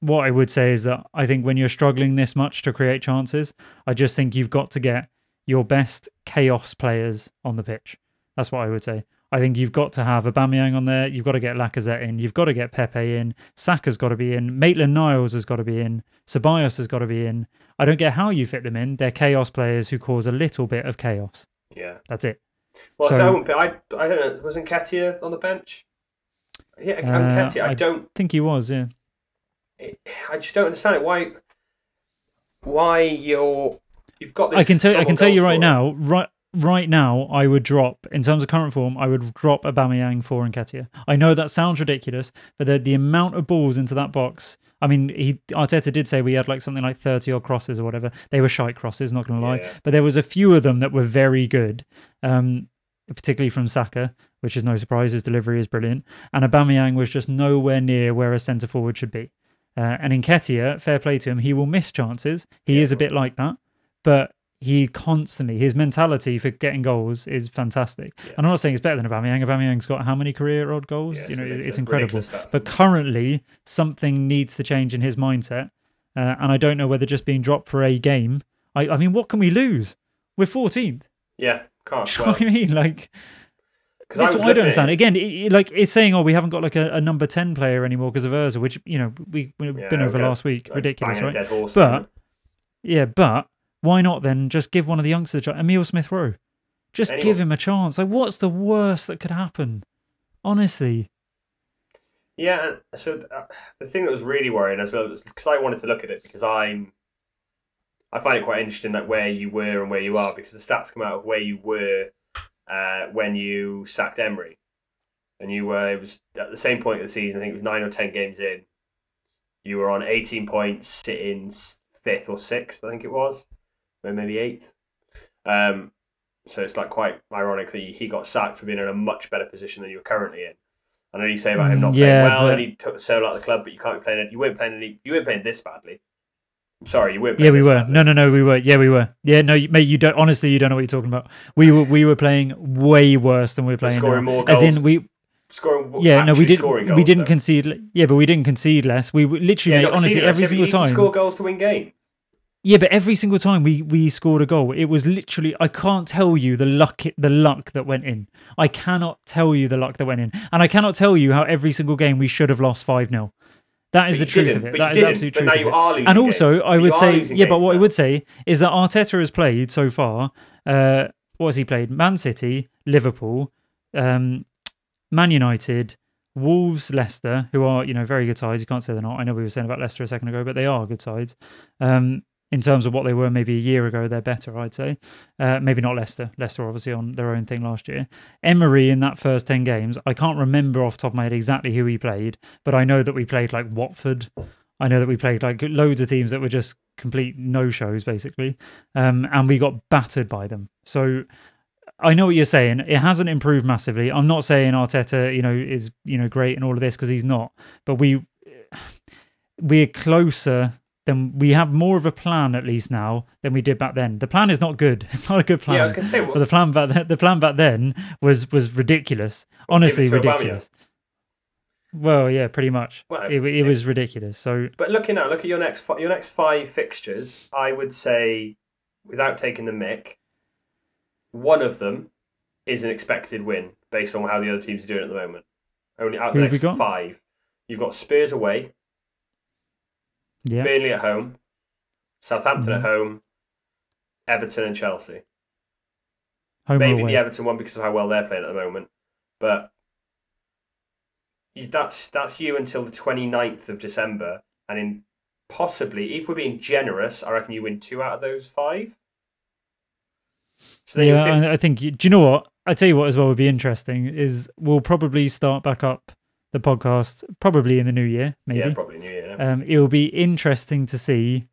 what i would say is that i think when you're struggling this much to create chances i just think you've got to get your best chaos players on the pitch that's what i would say I think you've got to have Aubameyang on there. You've got to get Lacazette in. You've got to get Pepe in. Saka's got to be in. Maitland Niles has got to be in. Ceballos has got to be in. I don't get how you fit them in. They're chaos players who cause a little bit of chaos. Yeah. That's it. Well, so, So- I, wouldn't be- I, I don't know. Wasn't Nketiah on the bench? Yeah, and Uh, I, I- don't. Think he was, yeah. I just don't understand it. Why? Why you're? You've got this. I can tell. I can tell you right now. Right, right now, I would drop in terms of current form. I would drop Aubameyang for Nketiah. I know that sounds ridiculous, but the the amount of balls into that box. I mean, he Arteta did say we had like something like thirty odd crosses or whatever. They were shite crosses, not gonna lie, Yeah. but there was a few of them that were very good. Um, particularly from Saka, which is no surprise. His delivery is brilliant, and Aubameyang was just nowhere near where a centre forward should be. Uh, and Nketiah, fair play to him, he will miss chances. He Yeah, is a bit like that, but he constantly his mentality for getting goals is fantastic. Yeah. And I'm not saying it's better than Aubameyang. Aubameyang's got how many career odd goals? Yeah, you know, ridiculous- it's incredible. stats. But currently, something needs to change in his mindset, uh, and I don't know whether just being dropped for a game. I, I mean, what can we lose? We're 14th. yeah, can't. Do you Well, I mean? Like, that's what I don't understand. Again, it, it- like it's saying, oh, we haven't got like a, a number 10 player anymore because of Urza, which, you know, we, we've Yeah, been over okay. last week. like, Ridiculous, right? But-? Yeah, but why not then just give one of the youngsters a try? Emile Smith Rowe. Just Anyone. give him a chance. Like, what's the worst that could happen? Honestly. Yeah, so uh, the thing that was really worrying is because I wanted to look at it because I'm, I find it quite interesting that where you were and where you are because the stats come out of where you were uh, when you sacked Emery, and you were it was at the same point of the season. I think it was nine or ten games in. You were on eighteen points, sitting fifth or sixth. I think it was, or maybe eighth. Um, so it's like quite ironic that he got sacked for being in a much better position than you're currently in. I know you say about him not Mm, Yeah, playing well, but- and he took the soul out of the club, but you can't be playing it. You weren't playing any. You weren't playing this badly. I'm sorry, you weren't. Yeah, we were. badly. No, no, no, we were. Yeah, we were. Yeah, no, you- mate, you don't. Honestly, you don't know what you're talking about. We were, we were playing way worse than we were We're playing scoring now. more As in, we, scoring. yeah, no, we didn't. Scoring we didn't though. concede. Yeah, but we didn't concede less. We were literally, Yeah, mate, honestly, every single you need to time. score goals to win games. Yeah, but every single time we we scored a goal, it was literally I can't tell you the luck the luck that went in. I cannot tell you the luck that went in, and I cannot tell you how every single game we should have lost five 0 That is But the truth of it. but That is absolute truth. now you are losing and also, games. I would say, yeah, but games what I would say is that Arteta has played so far. Uh, what has he played? Man City, Liverpool, um, Man United, Wolves, Leicester, who are you know very good sides. You can't say they're not. I know we were saying about Leicester a second ago, but they are good sides. Um, in terms of what they were maybe a year ago, they're better, I'd say. Uh, maybe not Leicester. Leicester obviously on their own thing last year. Emery in that first 10 games, I can't remember off top of my head exactly who he played, but I know that we played like Watford. I know that we played like loads of teams that were just complete no shows, basically. Um, and we got battered by them. So I know what you're saying. It hasn't improved massively. I'm not saying Arteta, you know, is, you know, great and all of this because he's not. But we we're closer than we have more of a plan at least now than we did back then. The plan is not good. It's not a good plan. Yeah, I was going to say, but the plan back then, the plan back then was was ridiculous. Honestly, to Aubameyang. ridiculous. Well, yeah, pretty much. Well, it, it yeah. was ridiculous. So but looking now, look at your next your next five fixtures. I would say, without taking the mick, one of them is an expected win based on how the other teams are doing at the moment. Only out of the next five, you've got Spurs away, yeah, Burnley at home, Southampton Mhm. at home, Everton and Chelsea. home Maybe the Everton one because of how well they're playing at the moment, but that's that's you until the 29th of December, and in possibly, if we're being generous, I reckon you win two out of those five. So yeah, you're I, I think. Do you know what? I tell you what, as well, would be interesting is we'll probably start back up the podcast probably in the new year, maybe. yeah, probably New Year. um, it will be interesting to see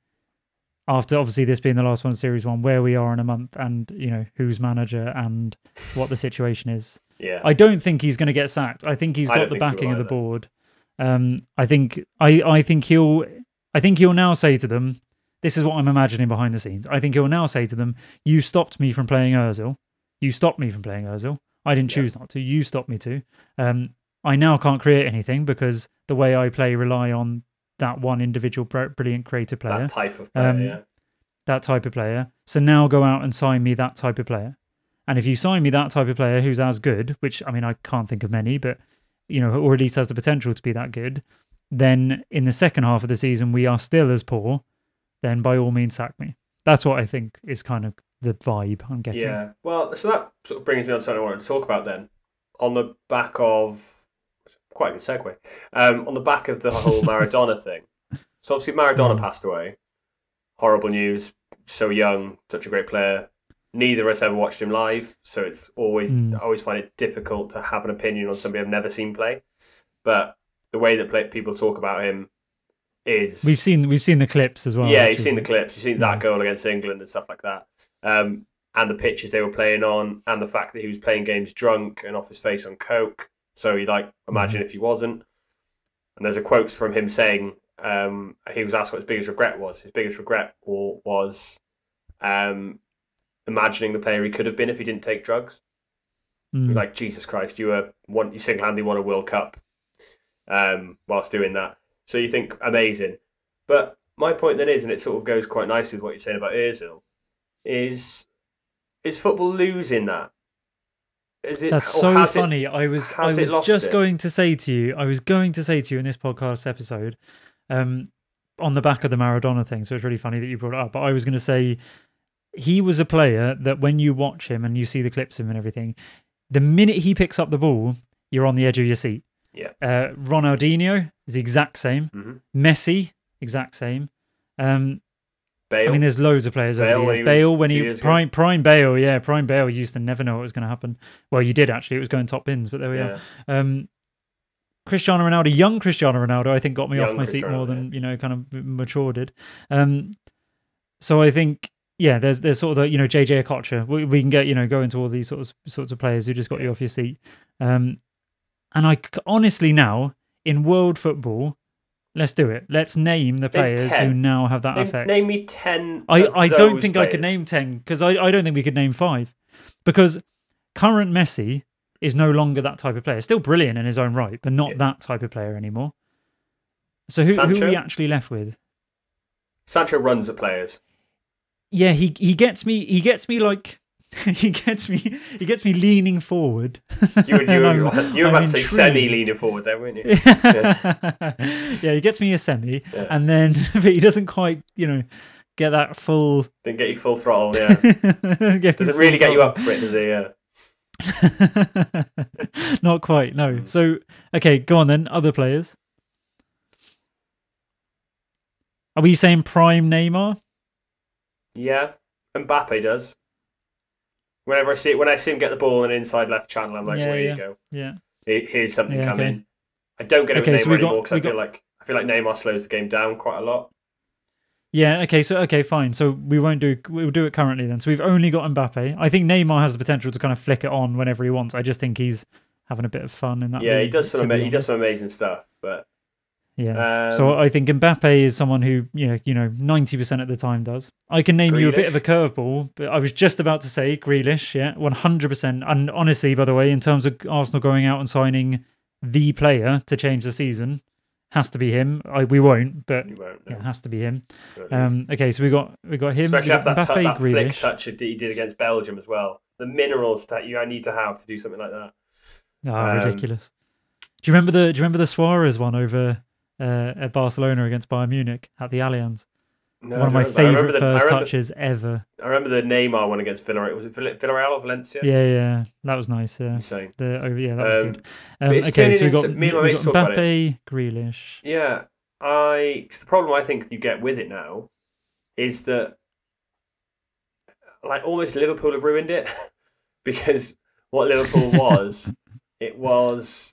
after obviously this being the last one series one where we are in a month and you know who's manager and what the situation is yeah, i don't think he's going to get sacked i think he's got the backing of the board um i think i i think he'll i think he'll now say to them this is what i'm imagining behind the scenes i think he'll now say to them you stopped me from playing Ozil. you stopped me from playing Ozil. i didn't Yeah. choose not to you stopped me to um i now can't create anything because the way i play rely on that one individual brilliant creative player that type of player. Um, yeah, that type of player. So now go out and sign me that type of player. And if you sign me that type of player who's as good, which I mean I can't think of many, but you know, or at least has the potential to be that good, then in the second half of the season we are still as poor, then by all means sack me. That's what I think is kind of the vibe I'm getting. yeah. Well, so that sort of brings me on to something I wanted to talk about then. On the back of quite a good segue. Um, on the back of the whole Maradona thing. So obviously Maradona Mm. passed away. Horrible news. So young, such a great player. Neither of us ever watched him live, so it's always Mm. I always find it difficult to have an opinion on somebody I've never seen play. But the way that play, people talk about him is We've seen we've seen the clips as well. yeah, you've is- seen the clips. You've seen that goal against England and stuff like that. Um, and the pitches they were playing on, and the fact that he was playing games drunk and off his face on coke. So you like imagine if he wasn't. And there's a quote from him saying um, he was asked what his biggest regret was. His biggest regret was um, imagining the player he could have been if he didn't take drugs. Mm. Like Jesus Christ, you were one. You single-handedly won a World Cup um, whilst doing that. So you think amazing, but my point then is, and it sort of goes quite nicely with what you're saying about Özil, is is football losing that? Is it? That's so has it- funny. I was I was just it? going to say to you, I was going to say to you in this podcast episode, um, on the back of the Maradona thing. So it's really funny that you brought it up. But I was going to say he was a player that when you watch him and you see the clips of him and everything, the minute he picks up the ball, you're on the edge of your seat. Yeah. Uh, Ronaldinho is the exact same. Mhm. Messi, exact same. Um, Bale. I mean, there's loads of players. Bale over the years. he Bale when he ago. prime prime Bale, yeah, prime Bale used to never know what was going to happen. Well, you did actually. It was going top bins, but there we yeah. are. Um, Cristiano Ronaldo, young Cristiano Ronaldo, I think got me off Young my seat more than you know, kind of mature did. Um, so I think yeah, there's there's sort of the you know JJ Okocha. We, we can get you know go into all these sorts of sorts of players who just got you off your seat. Um, and I honestly now in world football, let's do it. Let's name the players who now have that Name, effect. name me ten. I, I don't think I could name 10 because I, I don't think we could name five because current Messi is no longer that type of player. Still brilliant in his own right, but not Yeah. that type of player anymore. So who, who are we actually left with? Sancho runs the players. Yeah, he he gets me. He gets me like he gets me. He gets me leaning forward. You were, you were, you were about to say semi leaning forward there, weren't you? yeah, yeah, he gets me a semi, Yeah. and then but he doesn't quite, you know, get that full. Didn't get you full throttle, yeah. Does it really get you up for it? Does it? Yeah. Not quite, no. Hmm. So, okay, go on then. Other players. Are we saying prime Neymar? Yeah, Mbappe does. Whenever I see it, when I see him get the ball in an inside left channel, I'm like, Yeah, "There yeah. you go. Yeah. Here- Here's something Yeah, coming." okay. I don't get it Okay, with Neymar got- anymore because I we feel like I feel like Neymar slows the game down quite a lot. Yeah, okay, so okay, fine. So we won't do we'll do it currently then. So we've only got Mbappe. I think Neymar has the potential to kind of flick it on whenever he wants. I just think he's having a bit of fun in that. Yeah, he does some ama- he does some amazing stuff, but Yeah. um, so I think Mbappe is someone who, you know, you know, ninety percent of the time does. I can name you a bit of a curveball, but I was just about to say Grealish, yeah, one hundred percent. And honestly, by the way, in terms of Arsenal going out and signing the player to change the season, has to be him. I, we won't, but won't. No. it has to be him. Um, okay, so we got we got him. Especially after that, Mbappe, that flick touch that he did against Belgium as well. The minerals that you I need to have to do something like that. Ah, Um, ridiculous. Do you remember the Do you remember the Suarez one over uh, at Barcelona against Bayern Munich at the Allianz? No, one of my don't remember. I remember favourite the- first remember- touches ever. I remember the Neymar one against Villarreal. Was it Villarreal or Valencia? Yeah, yeah, that was nice. Yeah, Insane. the oh, yeah, that was Um, good. Um, it's okay, so we got, me and my mates got talk about Mbappe, Grealish. Yeah, I. Cause the problem I think you get with it now is that, like, almost Liverpool have ruined it because what Liverpool was, it was.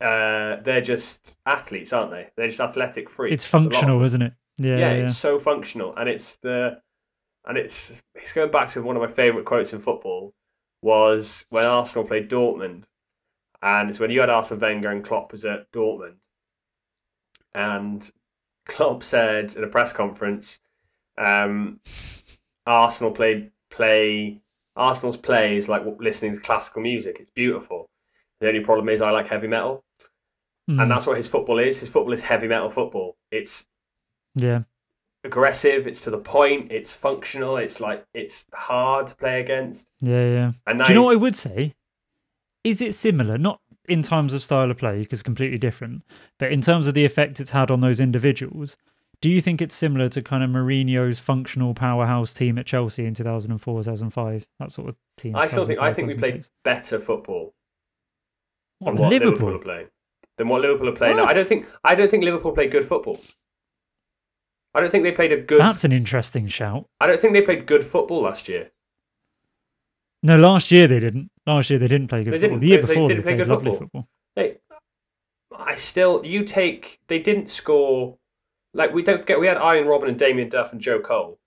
Uh, they're just athletes, aren't they? They're just athletic freaks. It's a lot of functional, isn't it? Yeah, yeah, yeah. it's so functional, and it's the, and it's it's going back to one of my favourite quotes in football was when Arsenal played Dortmund, and it's when you had Arsene Wenger and Klopp was at Dortmund, and Klopp said at a press conference, um, Arsenal play play Arsenal's play is like listening to classical music. It's beautiful. The only problem is I like heavy metal, Mm, and that's what his football is. His football is heavy metal football. It's yeah. aggressive. It's to the point. It's functional. It's like it's hard to play against. Yeah, yeah. And Do you know what I would say? Is it similar? Not in terms of style of play, because completely different, but in terms of the effect it's had on those individuals. Do you think it's similar to kind of Mourinho's functional powerhouse team at Chelsea in 2004, 2005? That sort of team. I still think I think we played better football What, than what Liverpool, Liverpool. are playing. than what Liverpool are playing. now. I don't think I don't think Liverpool played good football. I don't think they played a good. That's an interesting shout. I don't think they played good football last year. No, last year they didn't. Last year they didn't play good They football. didn't. The year They- they before didn't they play played good football. football. They, I still you take they didn't score. Like we don't forget we had Arjen Robben and Damien Duff and Joe Cole.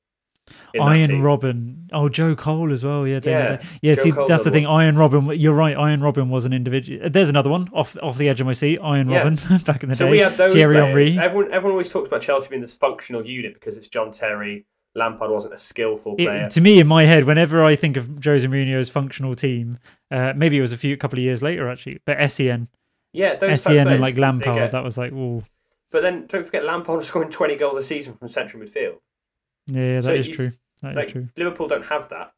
Arjen. Robben. Oh, Joe Cole as well. Yeah, Yeah, yeah. Joe see, Cole's that's the thing. Arjen Robben. You're right. Arjen Robben was an individual. There's another one off off the edge of my seat. Arjen Yeah. Robben back in the So day. we had those Thierry players. Henry. Everyone, everyone always talks about Chelsea being this functional unit because it's John Terry. Lampard wasn't a skillful It- player. to me, in my head, whenever I think of Jose Mourinho's functional team, uh, maybe it was a few couple of years later actually, but Sen, yeah, those Sen, and like Lampard, that was like, oh, But then don't forget Lampard was scoring twenty goals a season from central midfield. Yeah, that So is true. That is Like true. Liverpool don't have that.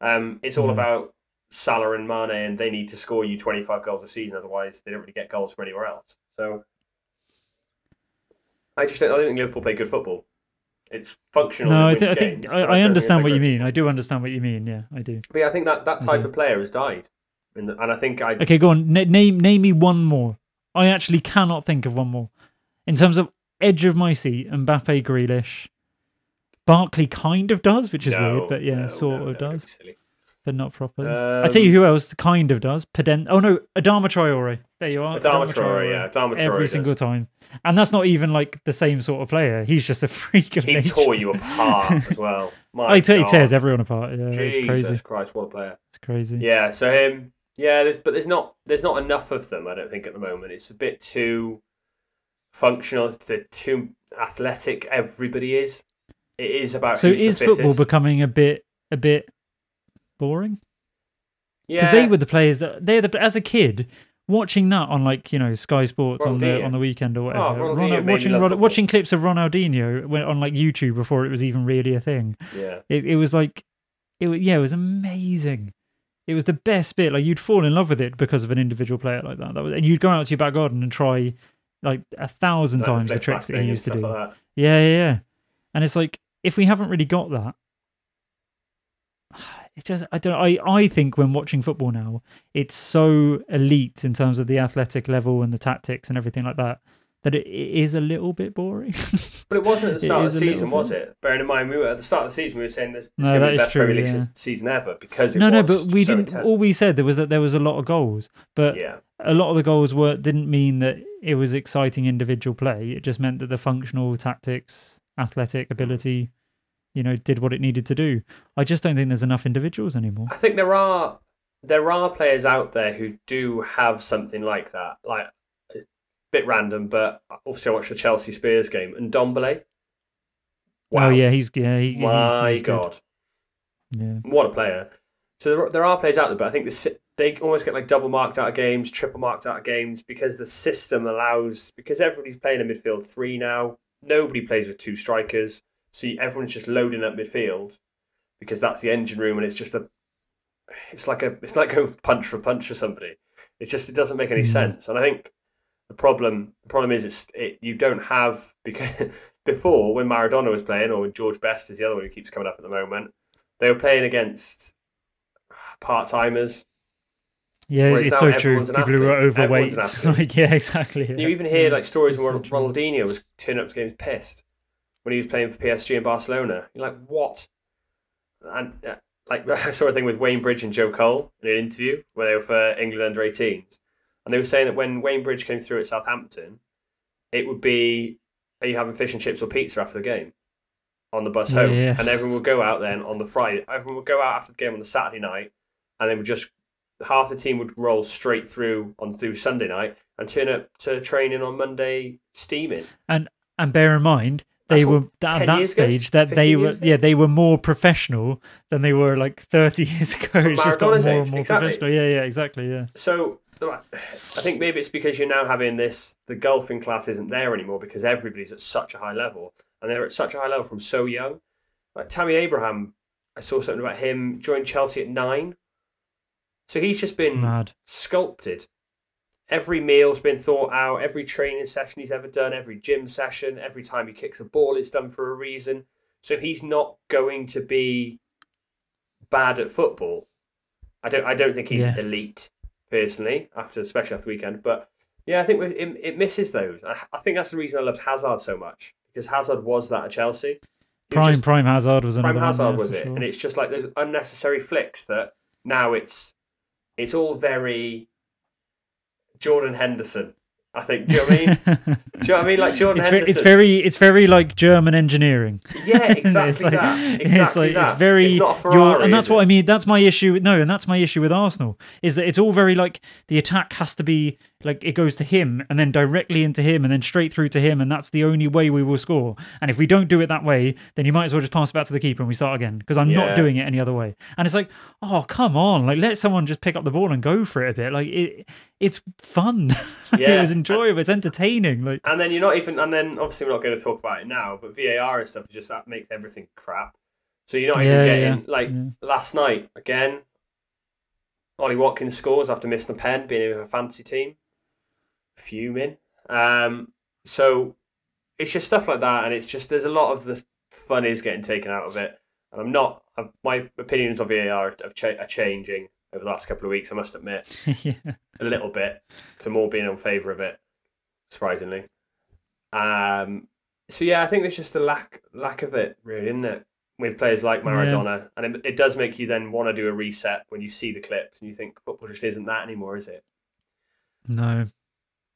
Um, it's all No. about Salah and Mane, and they need to score you twenty five goals a season. Otherwise, they don't really get goals from anywhere else. So I just don't, I don't think Liverpool play good football. It's functional. No, I, th- I think I, I understand what you mean. I do understand what you mean. Yeah, I do. But yeah, I think that, that type of player has died. In the, and I think I Okay, go on. N- name name me one more. I actually cannot think of one more. In terms of edge of my seat, Mbappe, Grealish, Barkley kind of does, which is no, weird, but yeah, no, sort no, of does, but not properly. I tell you Um, who else kind of does. Podence. Oh no, Adama Traore. There you are. Adama Traore, yeah, Adama Traore Every does. single time, and that's not even like the same sort of player. He's just a freak of He nature. tore you apart as well. My Oh, he, te- he tears everyone apart. Yeah, Jesus it's crazy. Christ, what a player! It's crazy. Yeah, so him. Yeah, there's, but there's not there's not enough of them. I don't think at the moment. It's a bit too functional. It's too athletic. Everybody is. It is about So is football becoming a bit a bit boring? yeah, because they were the players that they're the as a kid watching that on like you know Sky Sports on the on the weekend or Oh, whatever. Ronaldinho Ron- watching watching clips of Ronaldinho when, on like YouTube before it was even really a thing. yeah. It, it was like it was, yeah, it was amazing. It was the best bit. Like you'd fall in love with it because of an individual player like that. That was, and you'd go out to your back garden and try like a thousand Like times the tricks that he used to do. like. Yeah, yeah, yeah. And it's like if we haven't really got that, it's just I don't. I I think when watching football now, it's so elite in terms of the athletic level and the tactics and everything like that that it, it is a little bit boring. But it wasn't at the start of the season, was it? Bearing in mind, we were at the start of the season. We were saying this, No, is going to be the best Premier true, League yeah. season ever because it no, no, but we so didn't. intense. All we said there was that there was a lot of goals, but yeah, a lot of the goals were didn't mean that it was exciting individual play. It just meant that the functional tactics, athletic ability, you know, did what it needed to do. I just don't think there's enough individuals anymore. I think there are there are players out there who do have something like that. Like a bit random, but obviously I watched the Chelsea Spurs game and Dombele. Oh, wow. Oh yeah, he's yeah. He, My he's good. God, Yeah. what a player! So there, there are players out there, but I think the, they almost get like double marked out of games, triple marked out of games because the system allows because everybody's playing a midfield three now. Nobody plays with two strikers, so you- everyone's just loading up midfield because that's the engine room, and it's just a it's like a it's like going punch for punch for somebody. It's just it doesn't make any Mm. sense, and I think the problem the problem is it's it, you don't have because before when Maradona was playing or when George Best is the other one who keeps coming up at the moment, they were playing against part timers. Yeah, Whereas it's so true. People who are overweight, athlete. like yeah, exactly. You even hear like stories it's where so. Ronaldinho was turning up to games pissed when he was playing for PSG in Barcelona. You're like, what? And uh, like I saw a thing with Wayne Bridge and Joe Cole in an interview where they were for England under 18s, and they were saying that when Wayne Bridge came through at Southampton, it would be, "Are you having fish and chips or pizza after the game?" On the bus home, yeah. and everyone would go out then on the Friday. Everyone would go out after the game on the Saturday night, and they would just half the team would roll straight through on through Sunday night and turn up to training on Monday steaming. And and bear in mind, they That's were 10 at that years ago? stage that they were ago? yeah they were more professional than they were like 30 years ago. It's just got more Maradona's and more exactly. professional. Yeah, yeah, exactly. Yeah. So I think maybe it's because you're now having this the golfing class isn't there anymore because everybody's at such a high level and they're at such a high level from so young. Like Tammy Abraham, I saw something about him joined Chelsea at nine. So he's just been Mad. sculpted. Every meal's been thought out, every training session he's ever done, every gym session, every time he kicks a ball, it's done for a reason. So he's not going to be bad at football. I don't I don't think he's Yeah. elite personally, after especially after the weekend, but Yeah, I think it, it misses those. I, I think that's the reason I loved Hazard so much because Hazard was that at Chelsea. He Prime just- Prime Hazard was another Prime one Hazard was it, sure. and it's just like those unnecessary flicks that now it's it's all very Jordan Henderson. I think. Do you know what I mean? Do you know what I mean? Like Jordan it's, very, Henderson. it's very it's very like German engineering. yeah, It's exactly like- that. it's Exactly like- that. It's very It's not Ferrari, and that's what it? I mean. That's my issue. No, and that's my issue with Arsenal is that it's all very like the attack has to be like it goes to him and then directly into him and then straight through to him, and that's the only way we will score. And if we don't do it that way, then you might as well just pass it back to the keeper and we start again because I'm Yeah. not doing it any other way. And it's like, oh come on, like let someone just pick up the ball and go for it a bit. Like it, it's fun. Like, it Yeah. was enjoyable. It's entertaining. Like And then you're not even, and then obviously we're not going to talk about it now, but VAR and stuff just that makes everything crap. So you're not Yeah, even getting yeah, like yeah. last night again. Ollie Watkins scores after missing a pen, being in a fantasy team, fuming. Um, so it's just stuff like that, and it's just there's a lot of the fun is getting taken out of it, and I'm not. i my opinions of VAR have cha- are changing over the last couple of weeks. I must admit yeah. a little bit to more being in favour of it, surprisingly. Um, so yeah, I think there's just a lack lack of it, really, isn't it? With players like Maradona, and it, it does make you then want to do a reset when you see the clips and you think football just isn't that anymore, is it? No,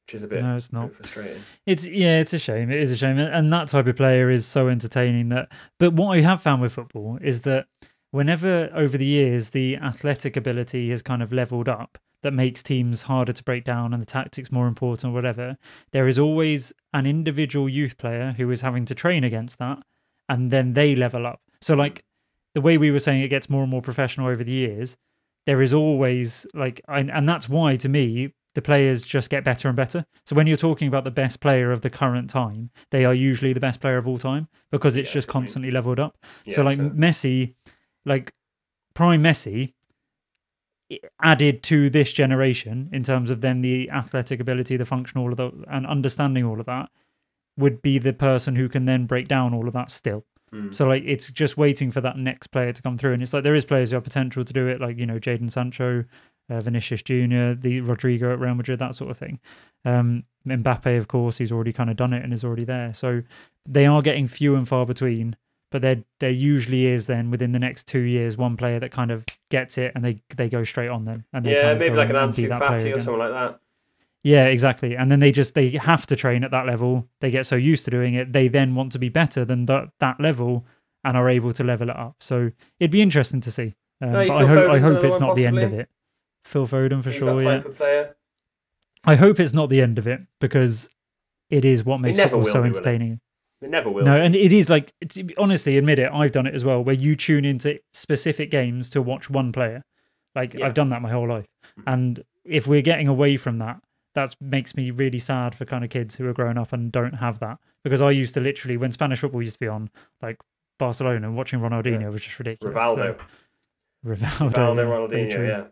Which is a bit, no, it's not. frustrating. It's yeah, it's a shame. It is a shame, and that type of player is so entertaining. That, but what I have found with football is that whenever over the years the athletic ability has kind of leveled up, that makes teams harder to break down and the tactics more important, or whatever. There is always an individual youth player who is having to train against that, and then they level up. So, like the way we were saying, it gets more and more professional over the years. There is always like, and, and that's why to me the players just get better and better. So when you're talking about the best player of the current time, they are usually the best player of all time because it's Yeah, just constantly leveled up. Yeah, so like sure. Messi, like prime Messi added to this generation in terms of then the athletic ability, the function, all of that, and understanding all of that would be the person who can then break down all of that still. Mm. So like it's just waiting for that next player to come through, and it's like there is players who have potential to do it, like you know Jaden Sancho, uh, Vinicius Junior, the Rodrygo at Real Madrid, that sort of thing. Um, Mbappe, of course, he's already kind of done it and is already there. So they are getting few and far between, but there there usually is then within the next two years one player that kind of gets it and they they go straight on then. And they yeah, kind of maybe like an Ansu Fati or something like that. Yeah, exactly. And then they just they have to train at that level. They get so used to doing it, they then want to be better than that that level and are able to level it up. So it'd be interesting to see. Um, No, but I hope I hope it's not the end of it. Phil Foden for He's sure. Yeah, of player. I hope it's not the end of it because it is what makes football so be, will it? entertaining. They never will. No, and it is like it's, honestly, admit it. I've done it as well, where you tune into specific games to watch one player. Like Yeah. I've done that my whole life, Mhm. and if we're getting away from that, that makes me really sad for kind of kids who are growing up and don't have that. Because I used to literally, when Spanish football used to be on, like Barcelona, watching Ronaldinho Yeah. was just ridiculous. Rivaldo. So- Rivaldo, Rivaldo, Ronaldinho, yeah.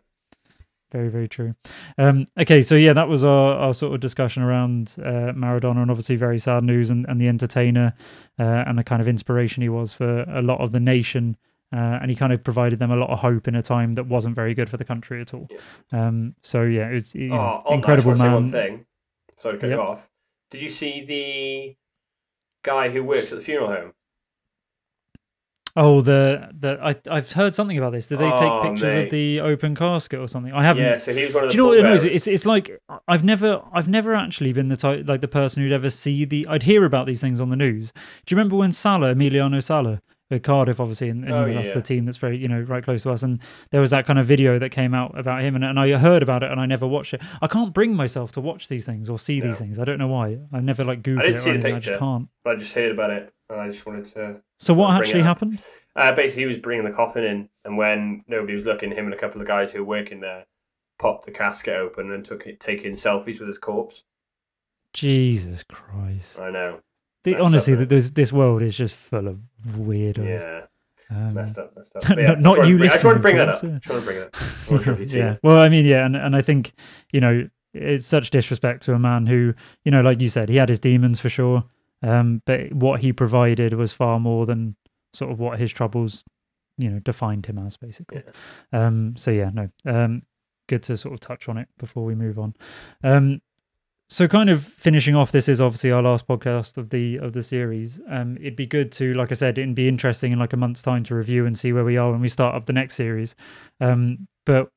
Very, very true. Um, okay, so yeah, that was our, our sort of discussion around uh, Maradona and obviously very sad news and, and the entertainer uh, and the kind of inspiration he was for a lot of the nation. Uh, and he kind of provided them a lot of hope in a time that wasn't very good for the country at all. Um, so yeah, it was you Oh, that, I incredible to man. one thing. Sorry to cut Yep. you off. Did you see the guy who works at the funeral home? Oh, the the I I've heard something about this. Did they Oh, take pictures mate. of the open casket or something? I haven't. Yeah, so he was one of the Do you know what it is? pallbearers. It's it's like I've never I've never actually been the type like the person who'd ever see the I'd hear about these things on the news. Do you remember when Sala, Emiliano Sala, at Cardiff, obviously, and, and Oh, that's yeah. the team that's very you know right close to us, and there was that kind of video that came out about him, and, and I heard about it, and I never watched it. I can't bring myself to watch these things or see these things. I don't know why. I never like Googled didn't it. see the anything. I just can't. But I just heard about it, and I just wanted to. So what actually happened? Uh, basically, he was bringing the coffin in, and when nobody was looking, him and a couple of guys who were working there popped the casket open and took it, taking selfies with his corpse. Jesus Christ! I know. The, Messed up, honestly, innit? this this world is just full of weirdos. Yeah, Um, messed up, messed up. not- But yeah, not I just you bring- I just want to bring that up. yeah. Just want to bring it up. Sure if you'd seen yeah. Well, I mean, yeah, and and I think you know it's such disrespect to a man who you know, like you said, he had his demons for sure, um, but what he provided was far more than sort of what his troubles, you know, defined him as basically. Um, so yeah, no, um, good to sort of touch on it before we move on. Um, so kind of finishing off this is obviously our last podcast of the of the series um it'd be good to like i said it'd be interesting in like a month's time to review and see where we are when we start up the next series um but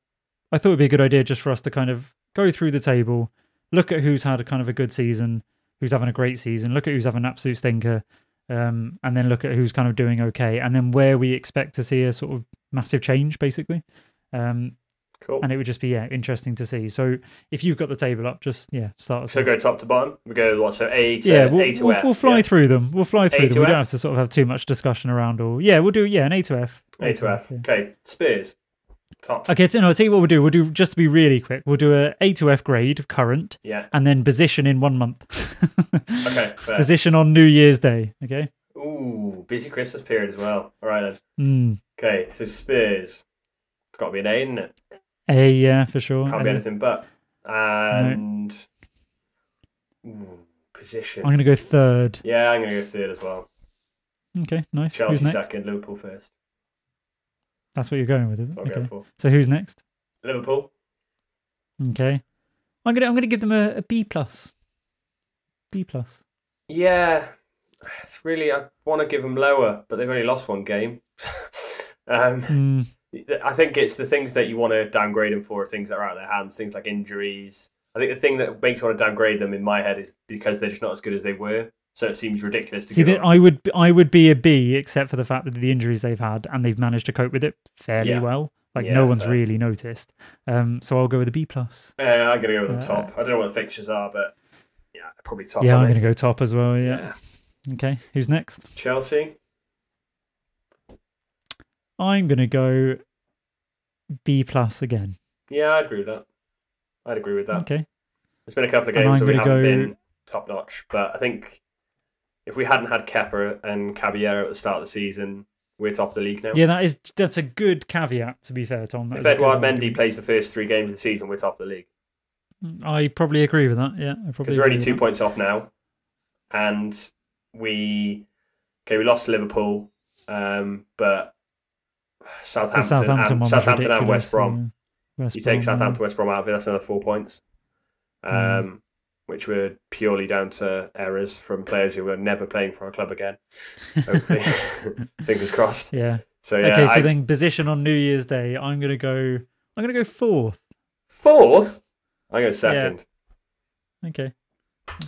i thought it'd be a good idea just for us to kind of go through the table look at who's had a kind of a good season who's having a great season look at who's having an absolute stinker um and then look at who's kind of doing okay and then where we expect to see a sort of massive change basically um Cool. and it would just be yeah interesting to see so if you've got the table up just yeah start us So go top to bottom. We go what? So A to yeah, we'll, A to we'll, F. we'll fly yeah? through them. We'll fly through A them. We don't have to sort of have too much discussion around all. Yeah, we'll do yeah an A to F. A to F. yeah. Okay. Spurs. Top. Okay, so no, I'll tell you what we'll do. We'll do just to be really quick. We'll do a A to F grade of current, Yeah. and then position in one month. Okay. fair. position on New Year's Day. Okay. Ooh, busy Christmas period as well. All right then. Mm. Okay, so Spurs. It's got to be an A, isn't it? A yeah for sure. Can't And be anything but. And ooh, position. I'm gonna go third. Yeah, I'm gonna go third as well. Okay, nice. Chelsea second, Liverpool first. That's what you're going with, is it? That's what I'm Okay. So who's next? Liverpool. Okay. I'm gonna I'm gonna give them a, a B plus. B plus. Yeah, it's really. I want to give them lower, but they've only lost one game. um, Mm. I think it's the things that you want to downgrade them for, things that are out of their hands, things like injuries. I think the thing that makes you want to downgrade them in my head is because they're just not as good as they were. So it seems ridiculous to See, that. I would I would be a B, except for the fact that the injuries they've had and they've managed to cope with it fairly Yeah. well. Like Yeah, no one's fair. really noticed. Um, so I'll go with a B plus. Uh, I'm gonna go with the Uh, top. I don't know what the fixtures are, but yeah, probably top. yeah, I'm going to go top as well. Yeah. Okay. Who's next? Chelsea. I'm going to go B plus again. Yeah, I'd agree with that. I'd agree with that. Okay. There's been a couple of games where we gonna haven't go- been top notch, but I think if we hadn't had Kepa and Caballero at the start of the season, we're top of the league now. Yeah, that is that's a good caveat. To be fair, Tom. That if Edouard Mendy argument. plays the first three games of the season, we're top of the league I probably agree with that. Yeah, because we're only two with points off now, and we okay we lost to Liverpool, um, but. Southampton, Southampton and, Southampton and West Brom. yeah. West You take Brom, yeah. Southampton, West Brom out of it, that's another four points, um, Mm. Which were purely down to errors from players who were never playing for our club again. Hopefully, fingers crossed. Yeah. So yeah, okay, so I- then position on New Year's Day. I'm gonna go. I'm gonna go fourth. fourth. I go second. Okay.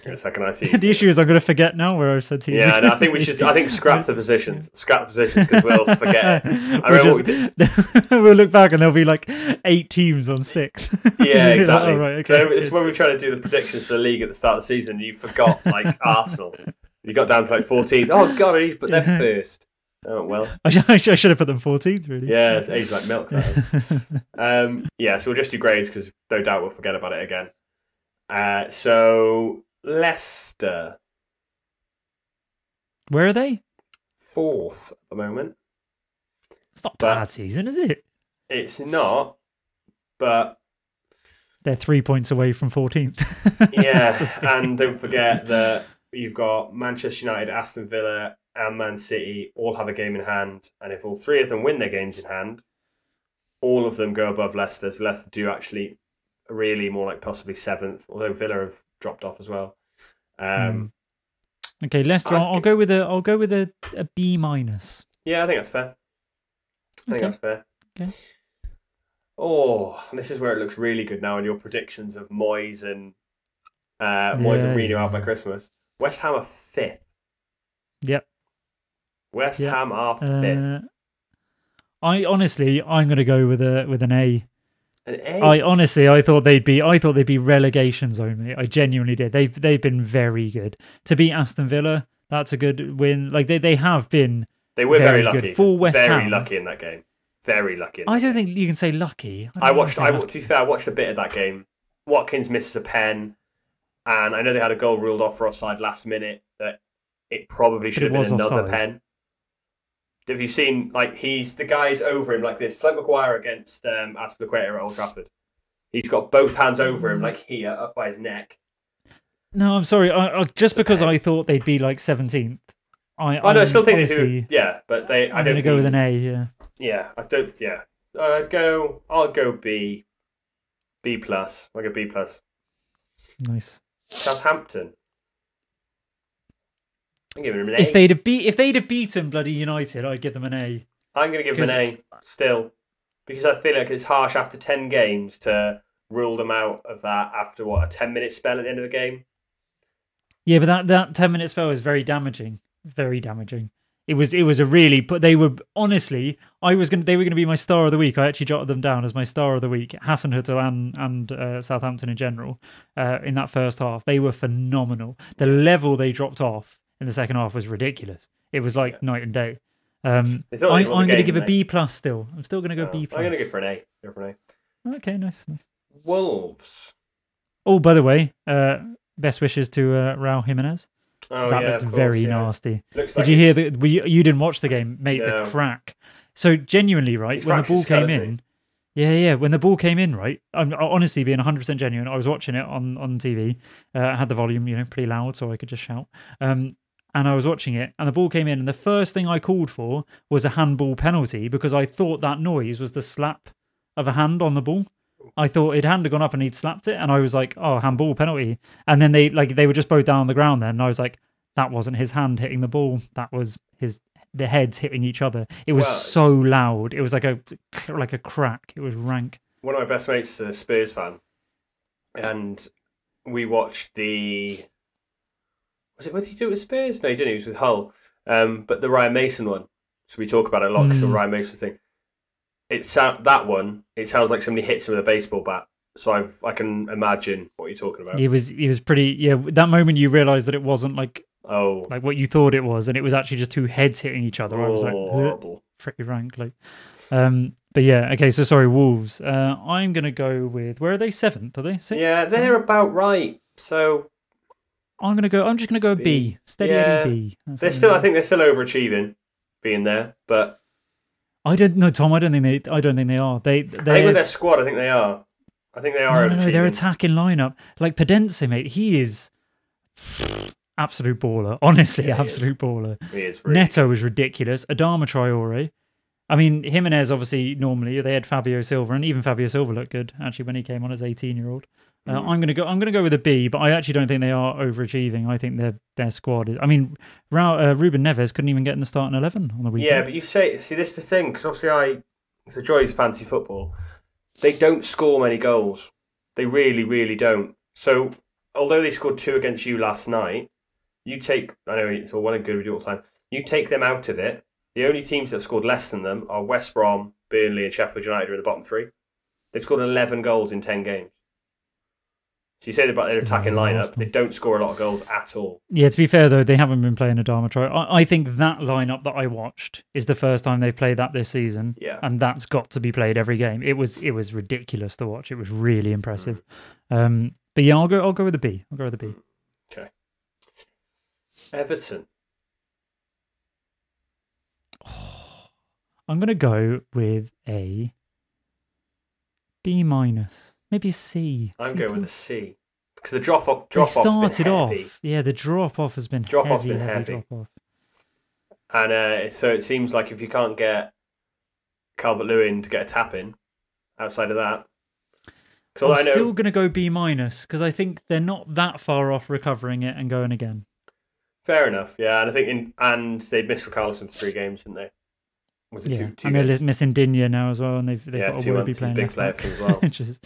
I go second. I see. the issue is I'm gonna forget now where I've said teams. Yeah, no, I think we should. I think scrap the positions. Scrap the positions because we'll forget. I We'll, just- we'll look back and there'll be like eight teams on sixth. Yeah, exactly. oh, right, So okay. it's when we were trying to do the predictions for the league at the start of the season. You forgot like Arsenal. You got down to like 14th. Oh god, but they're first. Oh well. I, should, I should have put them 14th, really. Yeah, it's aged like milk. Um, yeah, so we'll just do grades because no doubt we'll forget about it again. Uh, so Leicester Where are they? fourth at the moment. It's not But- bad season, is it? It's not, but They're three points away from 14th. yeah, and don't forget that you've got Manchester United, Aston Villa, and Man City all have a game in hand, and if all three of them win their games in hand, all of them go above Leicester. So Leicester do actually really more like possibly seventh, although Villa have dropped off as well. Um, okay, Leicester. I'll, I'll go with a. I'll go with a, a B minus. Yeah, I think that's fair. I think that's fair. Okay. Oh, this is where it looks really good now in your predictions of Moyes and uh, Moyes Yeah, and Mourinho out by. Christmas. West Ham are fifth. Yep. West Yeah. Ham are fifth. Uh, I honestly, I'm going to go with a with an A. I honestly, I thought they'd be, I thought they'd be relegation zone. Mate. I genuinely did. They've they've been very good to beat Aston Villa. That's a good win. Like they, they have been. they were very, very good. lucky. For West very Ham. lucky in that game. Very lucky. I don't game. think you can say lucky. don't I watched. I say to be fair, I watched a bit of that game. Watkins misses a pen, and I know they had a goal ruled off for offside last minute. That it probably should it have been another offside. pen. Have you seen like he's the guy's over him like this? It's like Maguire against um, Azpilicueta at Old Trafford. He's got both hands over him like here, up by his neck. No, I'm sorry. I, I, just because. I thought they'd be like 17th. I, I know, I still think honestly, who, yeah, but they. I I'm don't going to go with an A. Yeah. Yeah, I don't. Yeah, I'd go. I'll go B. B plus, like a B plus. Nice. Southampton. I'm giving them an A. If they'd have beat, if they'd have beaten bloody United, I'd give them an A. I'm going to give them an A still because I feel like it's harsh after ten games to rule them out of that after what a ten minute spell at the end of the game. Yeah, but that that ten minute spell was very damaging. Very damaging. It was it was a really but they were honestly I was gonna they were gonna be my star of the week. I actually jotted them down as my star of the week. Hasenhüttl and and uh, Southampton in general uh, in that first half they were phenomenal. The level they dropped off in the second half was ridiculous. It was like Yeah. night and day. Um, I, I'm going to give a B plus still. I'm still going to go Oh, B plus. I'm going to go for an A. Go for an Okay, nice, nice. Wolves. Oh, by the way, uh, best wishes to uh, Raul Jimenez. Oh that yeah, looked course, very yeah. nasty. Looks Did like you hear that? We, you didn't watch the game, mate. No. The crack. So genuinely, right He's when the ball came in, yeah, yeah. When the ball came in, right. I'm honestly being 100 percent genuine. I was watching it on on TV. Uh, I had the volume, you know, pretty loud, so I could just shout. Um, and I was watching it, and the ball came in, and the first thing I called for was a handball penalty because I thought that noise was the slap of a hand on the ball. I thought it hadn't gone up and he'd slapped it, and I was like, "Oh, handball penalty." And then they like they were just both down on the ground. Then and I was like, "That wasn't his hand hitting the ball. That was his the heads hitting each other." It was Well, so loud. It was like a like a crack. It was rank. one of my best mates is a Spurs fan, and we watched the. Was it? What did he do with Spurs? No, he didn't. He was with Hull. Um, but the Ryan Mason one. So we talk about it a lot because the Mm. Ryan Mason thing. It sound that one. It sounds like somebody hits him with a baseball bat. So I've, I can imagine what you're talking about. He was he was pretty. Yeah, that moment you realized that it wasn't like Oh, like what you thought it was, and it was actually just two heads hitting each other. I was like, oh, horrible. pretty rank. Like, um, but yeah, okay. So sorry, Wolves. Uh, I'm gonna go with where are they? Seventh? Are they? Sixth? Yeah, they're about right. So I'm gonna go. I'm just gonna go B. Steady Yeah. B. That's they're still. I think they're still overachieving, being there. But I don't know, Tom. I don't think they. I don't think they are. They. I think They. with their squad, I think they are. I think they are No, no, no, their attacking lineup, like Podence, mate. He is absolute baller. Honestly, Yeah, he is. absolute baller. He is really Neto was ridiculous. Adama Traore. I mean, Jimenez obviously normally they had Fabio Silva, and even Fabio Silva looked good actually when he came on as 18 year old. Uh, Mm. I'm gonna go. I'm gonna go with a B, but I actually don't think they are overachieving. I think their their squad is. I mean, Ra- uh, Ruben Neves couldn't even get in the starting eleven on the weekend. Yeah, but you say, see, this is the thing because obviously, I it's the joys of fancy football. They don't score many goals. They really, really don't. So, although they scored two against you last night, you take. I know it's all well and good. We do all the time. You take them out of it. The only teams that have scored less than them are West Brom, Burnley, and Sheffield United are in the bottom three. They've scored eleven goals in ten games. So you say about their attacking lineup, they don't score a lot of goals at all. Yeah, to be fair though, they haven't been playing Adama Traore. I, I think that lineup that I watched is the first time they've played that this season. Yeah. and that's got to be played every game. It was it was ridiculous to watch. It was really impressive. Um, but yeah, I'll go I'll go with a B. I'll go with a B. Okay. Everton. I'm gonna go with a B minus, maybe a C. I'm going with a C because the drop off They drop started been off. Yeah, the drop off has been drop off been heavy. Drop off. And uh, so it seems like if you can't get Calvert Lewin to get a tap in outside of that. I'm know, still gonna go B minus because I think they're not that far off recovering it and going again. Fair enough, yeah. And I think, in, and they missed Richarlison for three games, didn't they? Was it Yeah, two, two and they're missing Digne now as well, and they've they've Yeah, got two Werby months. He's a playing big player as well. which is-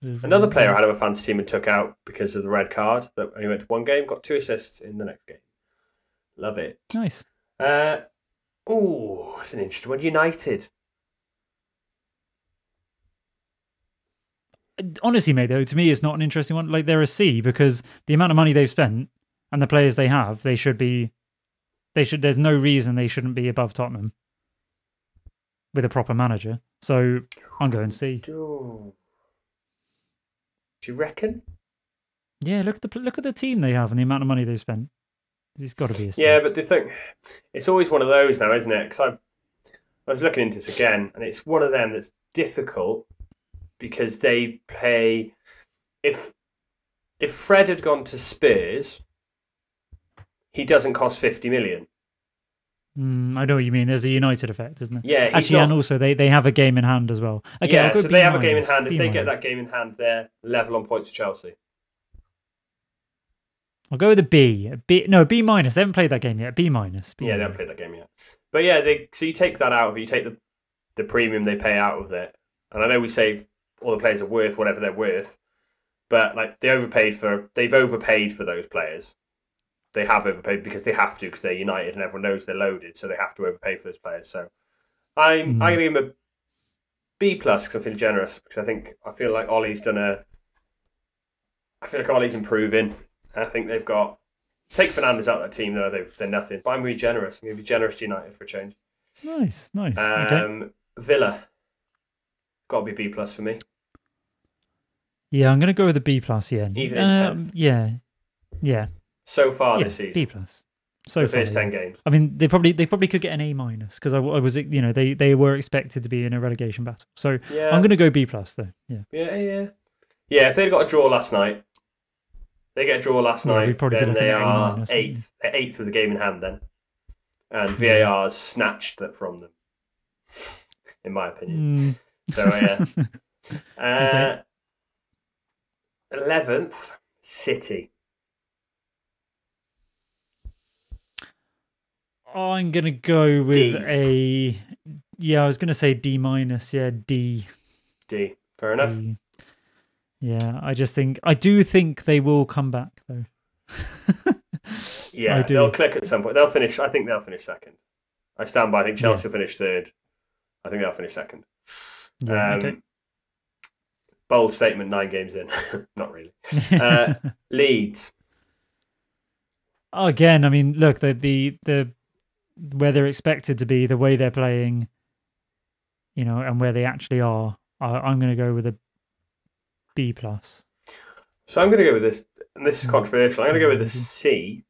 which is Another player I had of a fantasy team and took out because of the red card that only went to one game, got two assists in the next game. Love it. Nice. Uh, oh, that's an interesting one. United. Honestly, mate, though, to me, it's not an interesting one. Like they're a C because the amount of money they've spent and the players they have, they should be. They should. There's no reason they shouldn't be above Tottenham with a proper manager. So I'm going to see. Do you reckon? Yeah, look at the look at the team they have and the amount of money they've spent. It's got to be a. Yeah, but the thing, it's always one of those now, isn't it? Because I, I was looking into this again, and it's one of them that's difficult because they play. If if Fred had gone to Spurs, he doesn't cost fifty million. Mm, I know what you mean. There's the United effect, isn't there? Yeah, Actually, not- and also they, they have a game in hand as well. Okay, yeah, so they have a game in hand. If B they get that game in hand, they're level on points with Chelsea. I'll go with a B. A B. No, B minus. They haven't played that game yet. B minus. B Yeah, they haven't played that game yet. But yeah, they so you take that out of it, you take the the premium they pay out of it. And I know we say all the players are worth whatever they're worth, but like they overpaid for they've overpaid for those players. They have overpaid because they have to because they're United and everyone knows they're loaded, so they have to overpay for those players. So I'm Mm. I'm gonna give them a B plus because I'm feeling generous because I think I feel like Ollie's done a. I feel like Ollie's improving. I think they've got take Fernandes out of that team though. They've they're nothing. But I'm gonna be generous. I'm gonna be generous to United for a change. Nice, nice. okay. Um, Villa, got to be B plus for me. Yeah, I'm gonna go with a B plus. Yeah. Even in Um, 10th? Yeah. Yeah. So far yeah. this season, B plus. So the far. first yeah. ten games. I mean, they probably they probably could get an A minus because I, I was you know they they were expected to be in a relegation battle. So Yeah, I'm gonna go B plus though. Yeah. yeah, yeah, yeah. If they'd got a draw last night, they get a draw last Yeah, night. then they A are minus, wouldn't we? eighth, eighth with the game in hand. Then, and VAR snatched that from them, in my opinion. Mm. So yeah. Okay. Uh, Eleventh, City. I'm gonna go with D. a. Yeah, I was gonna say D minus. Yeah, D. D. Fair enough. D. Yeah, I just think I do think they will come back though. Yeah, they'll click at some point. They'll finish. I think they'll finish second. I stand by. I think Yeah. Chelsea will finish third. I think they'll finish second. Yeah, um, okay. Bold statement. Nine games in. Not really. uh, Leeds. Again, I mean, look, the the the where they're expected to be, the way they're playing, you know, and where they actually are, I, I'm going to go with a B plus. So I'm going to go with this. And this is Hmm. controversial. I'm going to go with a Mhm.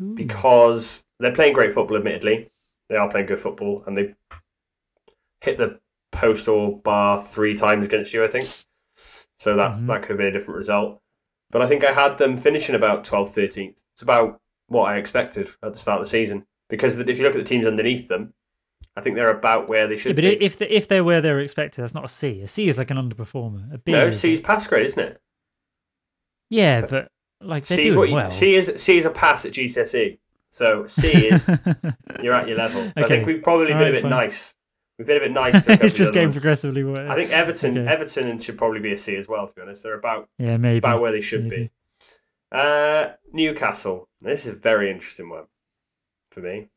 Ooh. because they're playing great football. Admittedly, they are playing good football, and they hit the post or bar three times against you. I think so. That Mhm. that could have been a different result. But I think I had them finishing about 12th, 13th. It's about what I expected at the start of the season. Because if you look at the teams underneath them, I think they're about where they Yeah, should but be. if they, if they're where they're expected, that's not a C. A C is like an underperformer. A B no, C is pass grade, isn't it? yeah, but like C is what you, well. C is C is a pass at GCSE. So C is you're at your level. So I Okay. think we've probably been Alright, a bit fine. nice. We've been a bit nice. To it's just getting progressively worse. I think Everton, Okay. Everton should probably be a C as well. To be honest, they're about yeah, maybe. about where they should maybe. be. Uh, Newcastle. This is a very interesting one for me.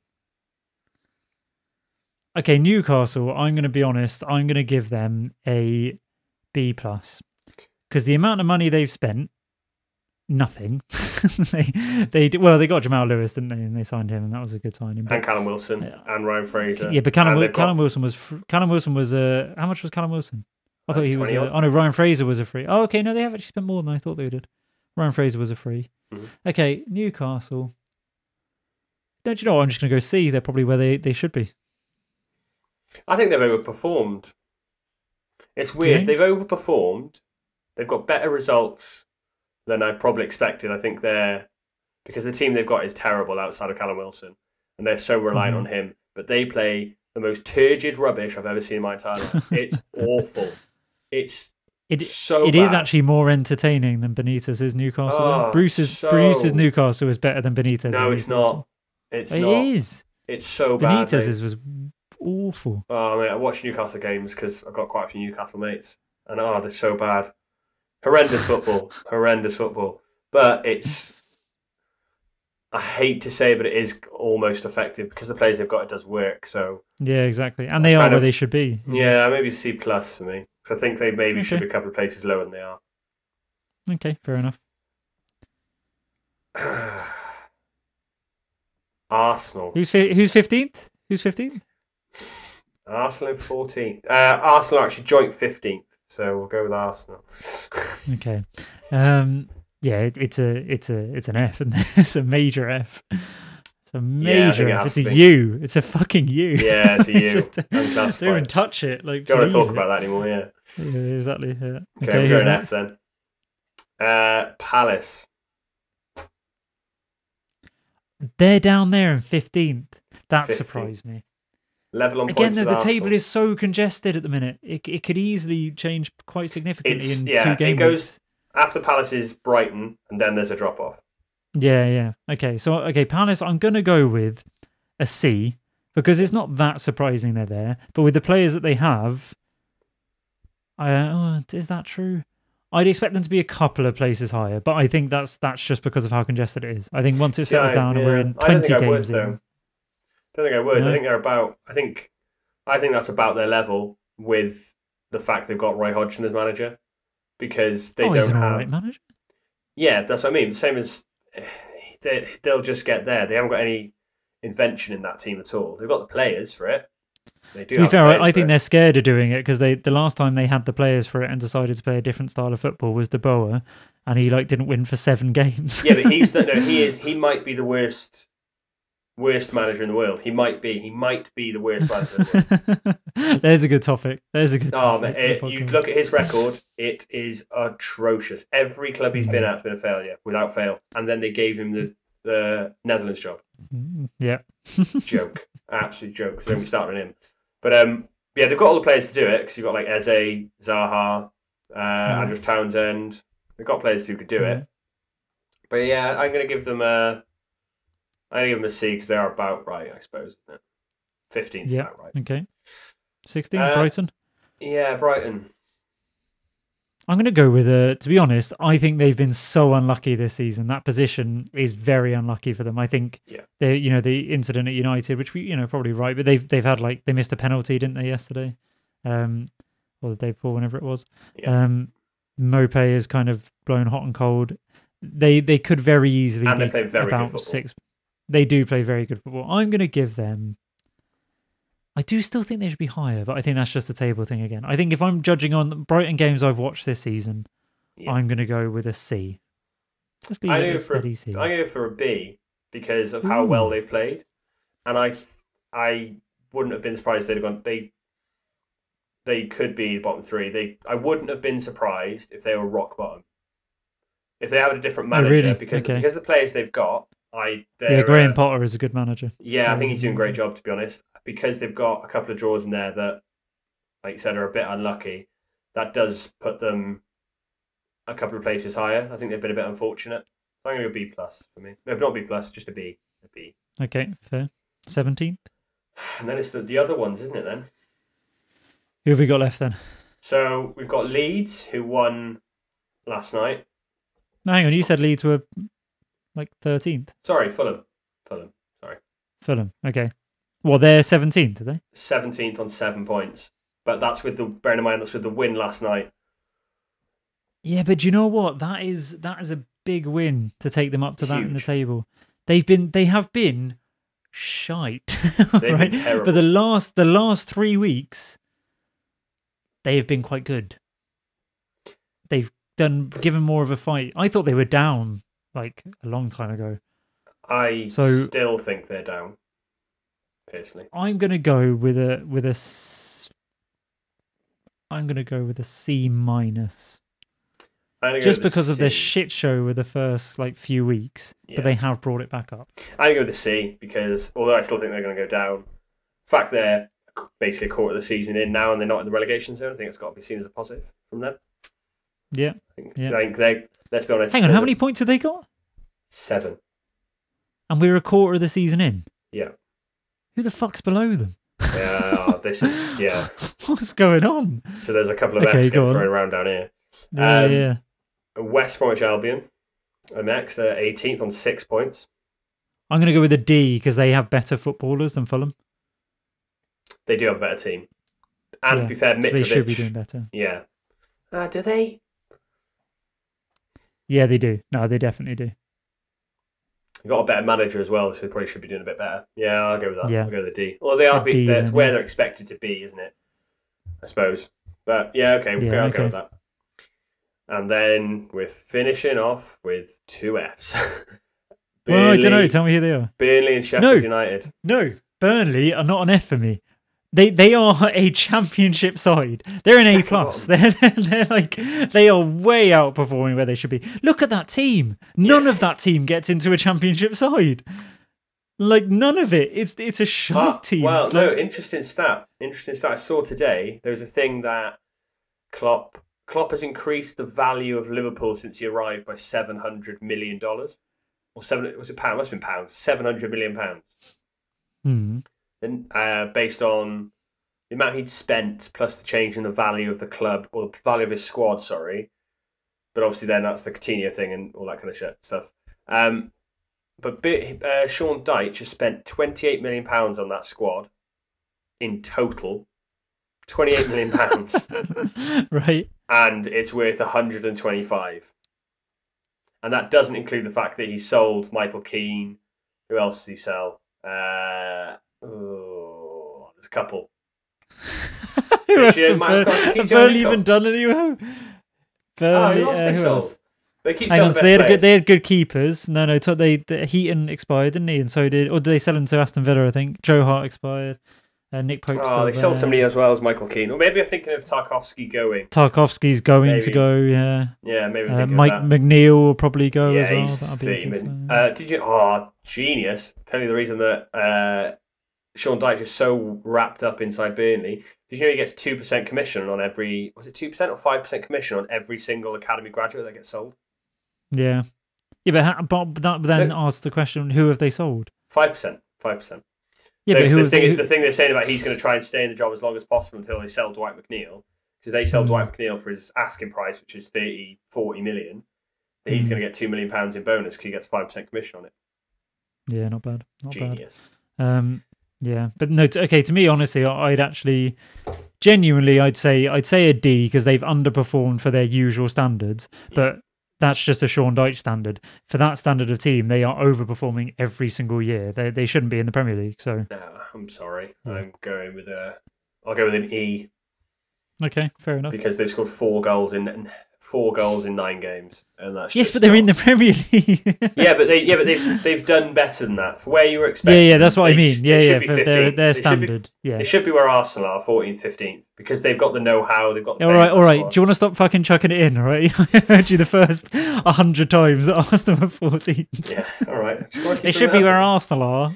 Okay, Newcastle. I'm going to be honest. I'm going to give them a B plus because the amount of money they've spent, nothing. they they did- well they got Jamal Lewis, didn't they? And they signed him, and that was a good signing. But, And Callum Wilson Yeah. and Ryan Fraser. yeah, but Callum, Callum Wilson was Callum Wilson was uh how much was Callum Wilson? I thought he was. 20 Uh, oh no, Ryan Fraser was a free. Oh, okay, no, they have actually spent more than I thought they did. Ryan Fraser was a free. Mhm. Okay, Newcastle. Don't you know? what? I'm just going to go see. They're probably where they, they should be. I think they've overperformed. It's weird. They've overperformed. They've got better results than I probably expected. I think they're because the team they've got is terrible outside of Callum Wilson, and they're so reliant Mhm. on him. But they play the most turgid rubbish I've ever seen in my entire life. It's awful. It's It so. it is actually more entertaining than Benitez's Newcastle. Oh, Bruce's so- Bruce's Newcastle is better than Benitez's. No, it's Newcastle. not. It's It not. is. It's so bad. Benitez's was awful. Oh, mate, I watch Newcastle games because I've got quite a few Newcastle mates, and oh, they're so bad. Horrendous football, horrendous football. But it's, I hate to say, but it is almost effective because the players they've got it does work. So Yeah, exactly. And they are where of- they should be. yeah, maybe C plus for me. I think they maybe should be a couple of places lower than they are. Okay, fair enough. Arsenal, Who's fi- who's fifteenth? Who's fifteenth? Arsenal fourteenth. Uh, Arsenal actually joint fifteenth, so we'll go with Arsenal. Okay. Um. Yeah, it, it's a it's a it's an F, and it's a major F. It's a Yeah, major it F. It's a. U. It's a fucking U. yeah, it's a U. Just- Don't even touch it. Like Don't want to talk it. about that anymore. Yeah. Yeah, exactly. Yeah. Okay, Okay, we're going next? F then. Uh, Palace. They're down there in fifteenth. That 15th. surprised me. Level on Again, points the, Arsenal. table is so congested at the minute. It it could easily change quite significantly It's- in yeah, two it goes- after Palace is Brighton, and then there's a drop off. Yeah, yeah. Okay, so okay, Palace. I'm gonna go with a C because it's not that surprising they're there. But with the players that they have, I oh, is that true? I'd expect them to be a couple of places higher, but I think that's that's just because of how congested it is. I think once it settles I- down and we're yeah. in I don't 20 think I would, games in, don't think I would. I think they're about. I think, I think that's about their level with the fact they've got Roy Hodgson as manager, because they oh, don't have. alright manager. Yeah, that's what I mean. Same as they, they'll just get there. They haven't got any invention in that team at all. They've got the players for it. They do. To be fair, I, think they're scared of doing it because they the last time they had the players for it and decided to play a different style of football was De Boer, and he like didn't win for seven games. Yeah, but he's no. He is. He might be the worst, worst manager in the world. He might be. He might be the worst manager in the world. There's a good topic. There's a good Oh, topic. man, it, you look at his record; it is atrocious. Every club he's been at has been a failure, without fail. And then they gave him the the Netherlands job. Mm, Yeah. Joke, absolute joke. So then we started on him. But um, yeah, they've got all the players to do it because you've got like Eze, Zaha, uh, Andros Townsend. They've got players who could do it. But yeah, I'm going to give them a. I'm to give them a C because they are about right, I suppose. Isn't it? 15's Yeah. about right. Okay. 16, Uh, Brighton. Yeah, Brighton. I'm going to go with a. To be honest, I think they've been so unlucky this season. That position is very unlucky for them. I think Yeah. they, you know, the incident at United, which we, you know, probably right, but they've they've had like they missed a penalty, didn't they, yesterday, um, or the day before, whenever it was. Yeah. Um, Maupay is kind of blown hot and cold. They they could very easily And they play very good about six. They do play very good football. I'm going to give them. I do still think they should be higher, but I think that's just the table thing again. I think if I'm judging on the Brighton games I've watched this season, Yeah. I'm going to go with a C. Just leave I go for a- steady C. I go for a B because of how well they've played, and I I wouldn't have been surprised they'd have gone. They they could be the bottom three. They I wouldn't have been surprised if they were rock bottom. If they had a different Oh, manager, really? because Okay. because the players they've got, I yeah, Graham uh, Potter is a good manager. yeah, I think he's doing a great Mm. job to be honest. Because they've got a couple of draws in there that, like you said, are a bit unlucky. That does put them a couple of places higher. I think they've been a bit unfortunate. So I'm going to go B plus for me. No, not B plus, just a B. A B. Okay, fair. 17th. And then it's the, the other ones, isn't it? Then. Who have we got left then? So we've got Leeds who won last night. No, hang on. You said Leeds were like 13th. Sorry, Fulham. Fulham. Sorry, Fulham. Okay. Well, they're 17th, are they? seventeenth on seven points. But that's with the bearing in mind that's with the win last night. Yeah, but do you know what? That is that is a big win to take them up to that in the table. They've been they have been shite, been right? terrible. But the last the last three weeks, they have been quite good. They've done given more of a fight. I thought they were down like a long time ago. I So- still think they're down. Personally, I'm gonna go with a with a. I'm gonna go with a C minus, just because of their C. shit show with the first like few weeks. Yeah. But they have brought it back up. I'm gonna go with the C because although I still think they're going to go down, the fact they're basically a quarter of the season in now and they're not in the relegation zone, I think it's got to be seen as a positive from them. Yeah. Yeah. I think they. Let's be honest. Hang on, how many points have they got? Seven. And we're a quarter of the season in. Yeah. Who the fuck's below them? Yeah. this is yeah. What's going on? So there's a couple of Okay, F's go getting thrown around down here. Yeah, Um, yeah. West Bromwich Albion are next. They're 18th on six points. I'm going to go with a D because they have better footballers than Fulham. They do have a better team. And Yeah, to be fair, So they should be doing better. yeah. Uh, do they? Yeah, they do. No, they definitely do. They've got a better manager as well, so they probably should be doing a bit better. Yeah, I'll go with that. Yeah. I'll go with the D. Well, they are. A Be, D that's where yeah. they're expected to be, isn't it? I suppose. But yeah, okay, we'll Yeah, go, I'll okay. go with that. And then we're finishing off with two Fs. Well, I don't know. Tell me who they are. Burnley and Sheffield No. United. No, Burnley are not an F for me. They they are a championship side. They're an A plus. They're, they're like they are way outperforming where they should be. Look at that team. None Yeah. of that team gets into a championship side. Like none of it. It's it's a shite team. Well, no, interesting stat. Interesting stat. I saw today there was a thing that Klopp Klopp has increased the value of Liverpool since he arrived by seven hundred million dollars. or seven was it pound? Must have been pounds. Seven hundred million pounds. Hmm. Uh, based on the amount he'd spent plus the change in the value of the club or the value of his squad. Sorry, but obviously then that's the Coutinho thing and all that kind of shit stuff. Um, but bit, uh, Sean Dyche has spent twenty eight million pounds on that squad in total. Twenty eight million pounds. right. and it's worth 125. And that doesn't include the fact that he sold Michael Keane. Who else did he sell? Uh, oh, there's a couple. Have Matt Bur- Conley have keeps Burnley even done anyone? Oh, Burnley, else uh, they who sold? else? They keep Hang on, so they had good. They had good keepers. No, no, they, they Heaton expired, didn't he? And so did, or did they sell him to Aston Villa? I think Joe Hart expired. Uh, Nick Pope. Oh, they sold somebody as well as Michael Keane. Or maybe I'm thinking of Tarkowski going. Tarkowski's going to go. Yeah. Yeah, maybe Uh, Mike. McNeil will probably go yeah, as well. he's be a 30 good million. sign. Uh, did you? Oh, genius! Tell you the reason that uh, Sean Dyche is so wrapped up inside Burnley. Did you know he gets two percent commission on every? Was it two percent or five percent commission on every single academy graduate that gets sold? yeah. Yeah, but, ha- but that then Look- asks the question: Who have they sold? Five percent. Five percent. Yeah, No, but who? the, thing, they- the thing they're saying about he's going to try and stay in the job as long as possible until they sell Dwight McNeil. Because they sell Mm. Dwight McNeil for his asking price, which is 30, 40 million. then He's Mm. going to get two million pounds in bonus because he gets five percent commission on it. yeah, not bad. Not bad. Genius. Um, yeah, but no. T- okay, to me, honestly, I'd actually, genuinely, I'd say I'd say a D because they've underperformed for their usual standards. But that's just a Sean Dyche standard. For that standard of team, they are overperforming every single year. They they shouldn't be in the Premier League. So No, I'm sorry. Yeah. I'm going with a. I'll go with an E okay, fair enough. because they've scored four goals in four goals in nine games, and that's Yes, but they're in the Premier League. Yeah, but they yeah, but they've they've done better than that for where you were expecting. yeah, yeah, that's what I mean. Yeah, they yeah, should be for their 15th. their They should be- standard. Yeah. They should be where Arsenal are, 14th, 15th, because they've got the know-how. They've got. The All right, all right. Do you want to stop fucking chucking it in? All right, I heard you the first a hundred times that Arsenal are fourteen. Yeah, all right. They should be where. Arsenal are.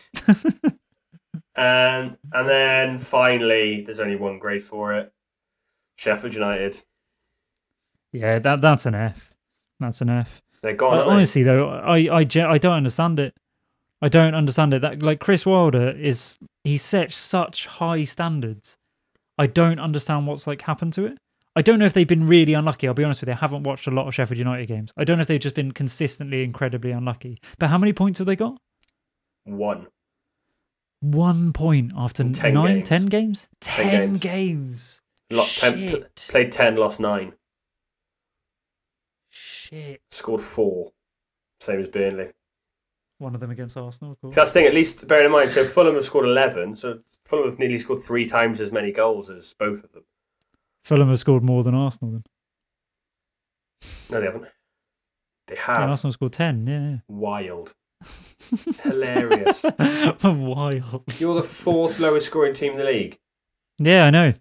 And and then finally, there's only one grade for it. Sheffield United. Yeah, that that's an F. That's an F. They're gone. They? honestly, though, I I I don't understand it. I don't understand it. That like Chris Wilder is he sets such high standards. I don't understand what's like happened to it. I don't know if they've been really unlucky. I'll be honest with you. I haven't watched a lot of Sheffield United games. I don't know if they've just been consistently incredibly unlucky. But how many points have they got? one. One point after In 10 games. ten games? Ten Ten games. games. Lot, ten, pl- played ten, lost nine, Shit. scored four. Same as Burnley. One of them against Arsenal, of course. That's the thing. At least bear in mind. So Fulham have scored eleven. So Fulham have nearly scored three times as many goals as both of them. Fulham have scored more than Arsenal then. No, they haven't. They Yeah, have. Arsenal scored ten, yeah. Wild. Hilarious. Wild. You're the fourth lowest scoring team in the league. Yeah, I know.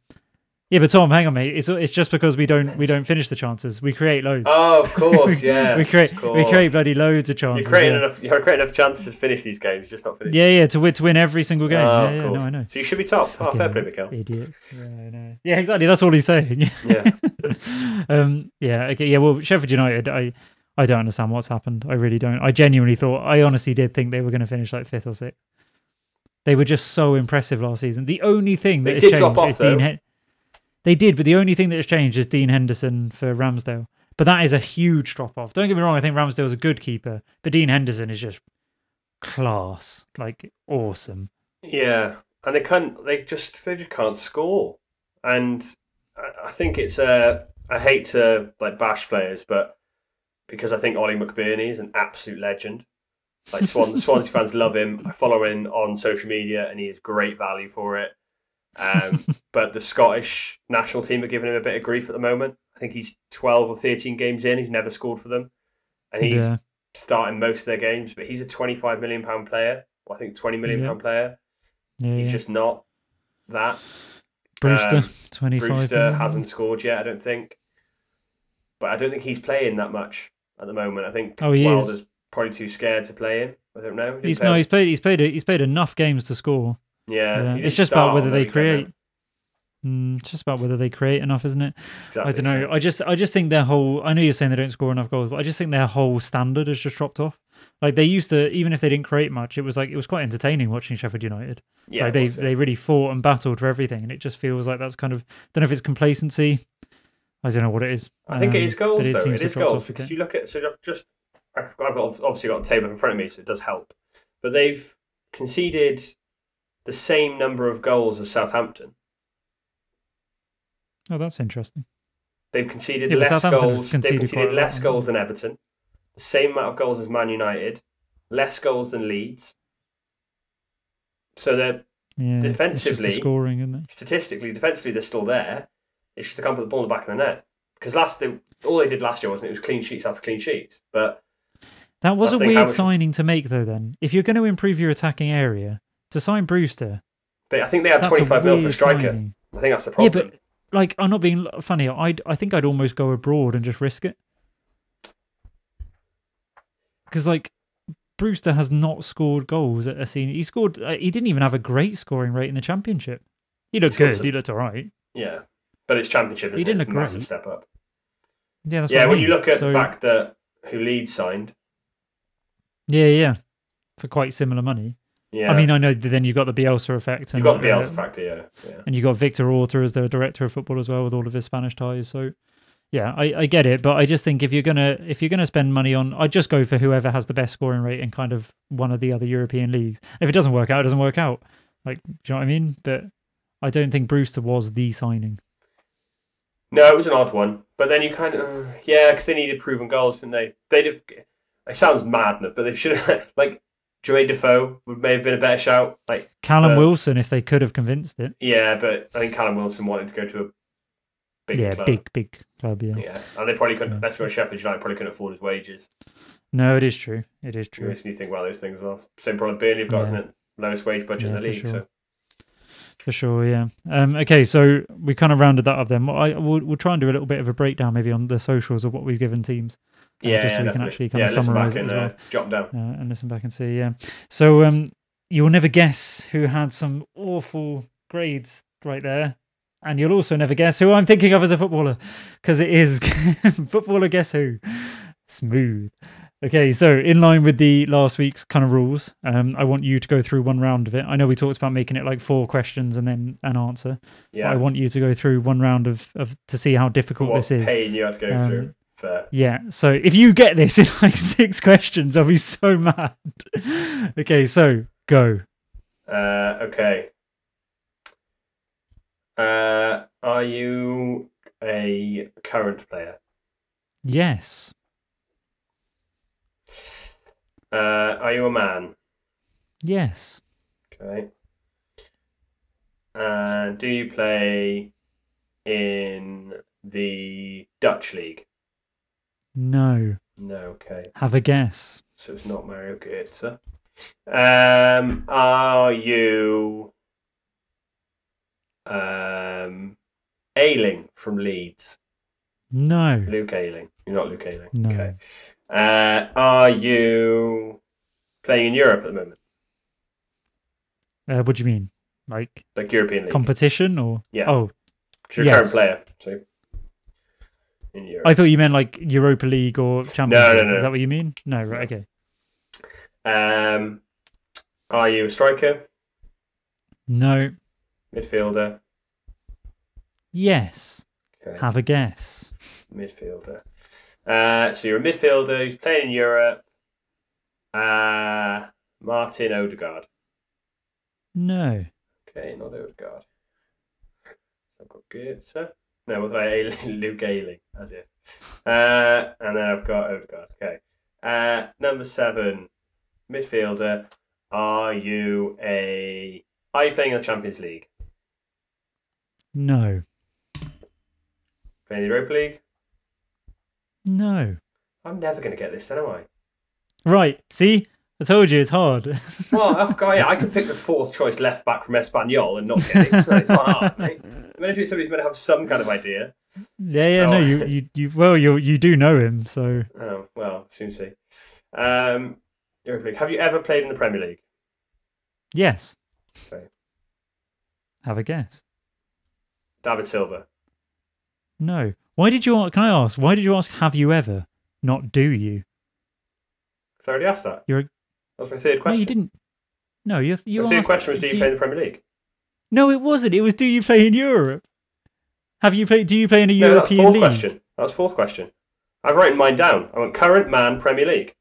Yeah, but Tom, hang on, mate. It's it's just because we don't we don't finish the chances. We create loads. Oh, of course, yeah. we create we create bloody loads of chances. You're creating yeah. enough. You're creating enough chances to finish these games, just not finish. yeah, yeah, to win to win every single game. Oh, yeah, of yeah, course. no, I know. So you should be top. Oh, fair play, Mikel. Idiot. Yeah, know. Yeah, exactly. That's all he's saying. Yeah. um. Yeah. Okay. Yeah. Well, Sheffield United. I. I don't understand what's happened. I really don't. I genuinely thought. I honestly did think they were going to finish like fifth or sixth. They were just so impressive last season. The only thing that They did changed drop off, is Dean. though. Hen- they did, but the only thing that has changed is Dean Henderson for Ramsdale. But that is a huge drop off. Don't get me wrong. I think Ramsdale Ramsdale's a good keeper, but Dean Henderson is just class, like awesome. Yeah, and they can't. They just they just can't score. And I, I think it's a. I hate to like bash players, but because I think Ollie McBurnie is an absolute legend. Like Swan, Swansea fans love him. I follow him on social media, and he is great value for it. Um, but the Scottish national team are giving him a bit of grief at the moment. I think he's twelve or thirteen games in. He's never scored for them, and he's yeah. starting most of their games. But he's a twenty-five million pound player. I think twenty million Yeah. pound player. Yeah. He's just not that. Brewster, um, 25. Brewster million. hasn't scored yet, I don't think. But I don't think he's playing that much at the moment. I think Oh, he is. Wilder's probably too scared to play him. I don't know. He He's no, he's played. He's played. He's played enough games to score. Yeah, yeah, it's just about whether they create. Mm, it's just about whether they create enough, isn't it? Exactly. I don't know. so- I just I just think their whole. I know you're saying they don't score enough goals, but I just think their whole standard has just dropped off. Like they used to, even if they didn't create much, it was like it was quite entertaining watching Sheffield United. yeah, like they they really fought and battled for everything, and it just feels like that's kind of. Don't know if it's complacency. I don't know what it is. I think it Um, is goals but though. It is goals because you look at so I've just I've got, I've got obviously got a table in front of me, so it does help. But they've conceded the same number of goals as Southampton. Oh, that's interesting. They've conceded Yeah, less goals. They've conceded conceded a lot, less goals than Everton, the same amount of goals as Man United, less goals than Leeds. So they're Yeah, just the Defensively- scoring, isn't it? statistically, defensively, they're still there. It's just they can't put the ball in the back of the net because last they, all they did last year wasn't it? It was clean sheets after clean sheets. But That was I a weird much- signing to make, though. Then, if you're going to improve your attacking area, to sign Brewster, they, I think they had twenty five mil for striker. signing. I think that's the problem. Yeah, but like, I'm not being funny. I'd I think I'd almost go abroad and just risk it because like Brewster has not scored goals at a senior. He scored. Uh, he didn't even have a great scoring rate in the championship. He looked good. some- He looked all right. yeah, but it's championship. He didn't it? It's a look massive great. step up. Yeah, that's yeah, what I when mean. you look at the fact that who Leeds signed. Yeah, yeah, for quite similar money. Yeah, I mean, I know then you've got the Bielsa effect. And, got the uh, Bielsa factor. Yeah, yeah. and you've got Victor Orta as the director of football as well with all of his Spanish ties. So yeah, I, I get it, but I just think if you're gonna if you're gonna spend money on, I'd just go for whoever has the best scoring rate in kind of one of the other European leagues. If it doesn't work out, it doesn't work out. Like, do you know what I mean? But I don't think Brewster was the signing. No, it was an odd one. But then you kind of, yeah, because they needed proven goals, didn't they? They'd have, it sounds mad, but they should have, like, Jermaine Defoe would may have been a better shout. Like, Callum So- Wilson, if they could have convinced it. yeah, but I think Callum Wilson wanted to go to a big yeah, club. big big club. Yeah. Yeah, and they probably couldn't, Yeah. let's be honest, Sheffield United probably couldn't afford his wages. No, it is true. It is True. You think about those things as well. Same problem Burnley have got, Yeah. it? Lowest wage budget Yeah, in the league. sure. So For sure, yeah. Um, okay, so we kind of rounded that up then. I, we'll, we'll try and do a little bit of a breakdown maybe on the socials of what we've given teams. Yeah, just so we can actually kind yeah, of summarise back it and as well. uh, jot down. uh, and listen back and see. Yeah. So um, you'll never guess who had some awful grades right there, and you'll also never guess who I'm thinking of as a footballer, because it is footballer. Guess who? Smooth. Okay, so in line with the last week's kind of rules, um, I want you to go through one round of it. I know we talked about making it like four questions and then an answer. But Yeah, I want you to go through one round of, of to see how difficult what this is. pain you had to go Um, through. Fair. Yeah. So if you get this in like six questions, I'll be so mad. okay, so go. Uh, okay. Uh, are you a current player? Yes. Uh, are you a man? Yes. Okay. And do you play in the Dutch league? No. No. Okay. Have a guess. So it's not Mario Götze. Um, are you um, Ayling from Leeds? No. Luke Ayling. You're not Luke Ayling. No. Okay. Uh, are you playing in Europe at the moment? Uh, what do you mean? Like Like European League? competition or? Yeah. Oh, 'Cause you're a current player. So in Europe. I thought you meant like Europa League or Champions no, League. no. Is that what you mean? No. Right. Okay. Um, are you a striker? No. Midfielder? Yes. Okay. Have a guess. Midfielder. Uh, so you're a midfielder who's playing in Europe. Uh, Martin Odegaard. No. Okay, not Odegaard. So I've got Goetze. No, what did I? Luke Ayling, as if. Uh, and then I've got Odegaard. Okay. Uh, number seven, midfielder. Are you a? Are you playing in the Champions League? No. Playing in the Europa League? No. I'm never going to get this, then, am I? Right. See, I told you it's hard. Well, oh, God, yeah, I could pick the fourth choice left back from Espanyol and not get it. It's not hard, mate. Maybe somebody's going to have some kind of idea. yeah. Yeah. No. Oh. You. You. You. Well, you. You do know him. So Oh, well, soon see. Um, Europa League. Have you ever played in the Premier League? yes. Okay. Have a guess. David Silva. No. Why did you? Can I ask? Why did you ask? Have you ever? Not do you? Because I already asked that. You're. That was my third No, question. you didn't. No, you. You my third question was, do you play in the Premier League? No, it wasn't. It was, do you play in Europe? Have you played? Do you play in a No, that's European fourth league? question. That's fourth question. I've written mine down. I want current man Premier League.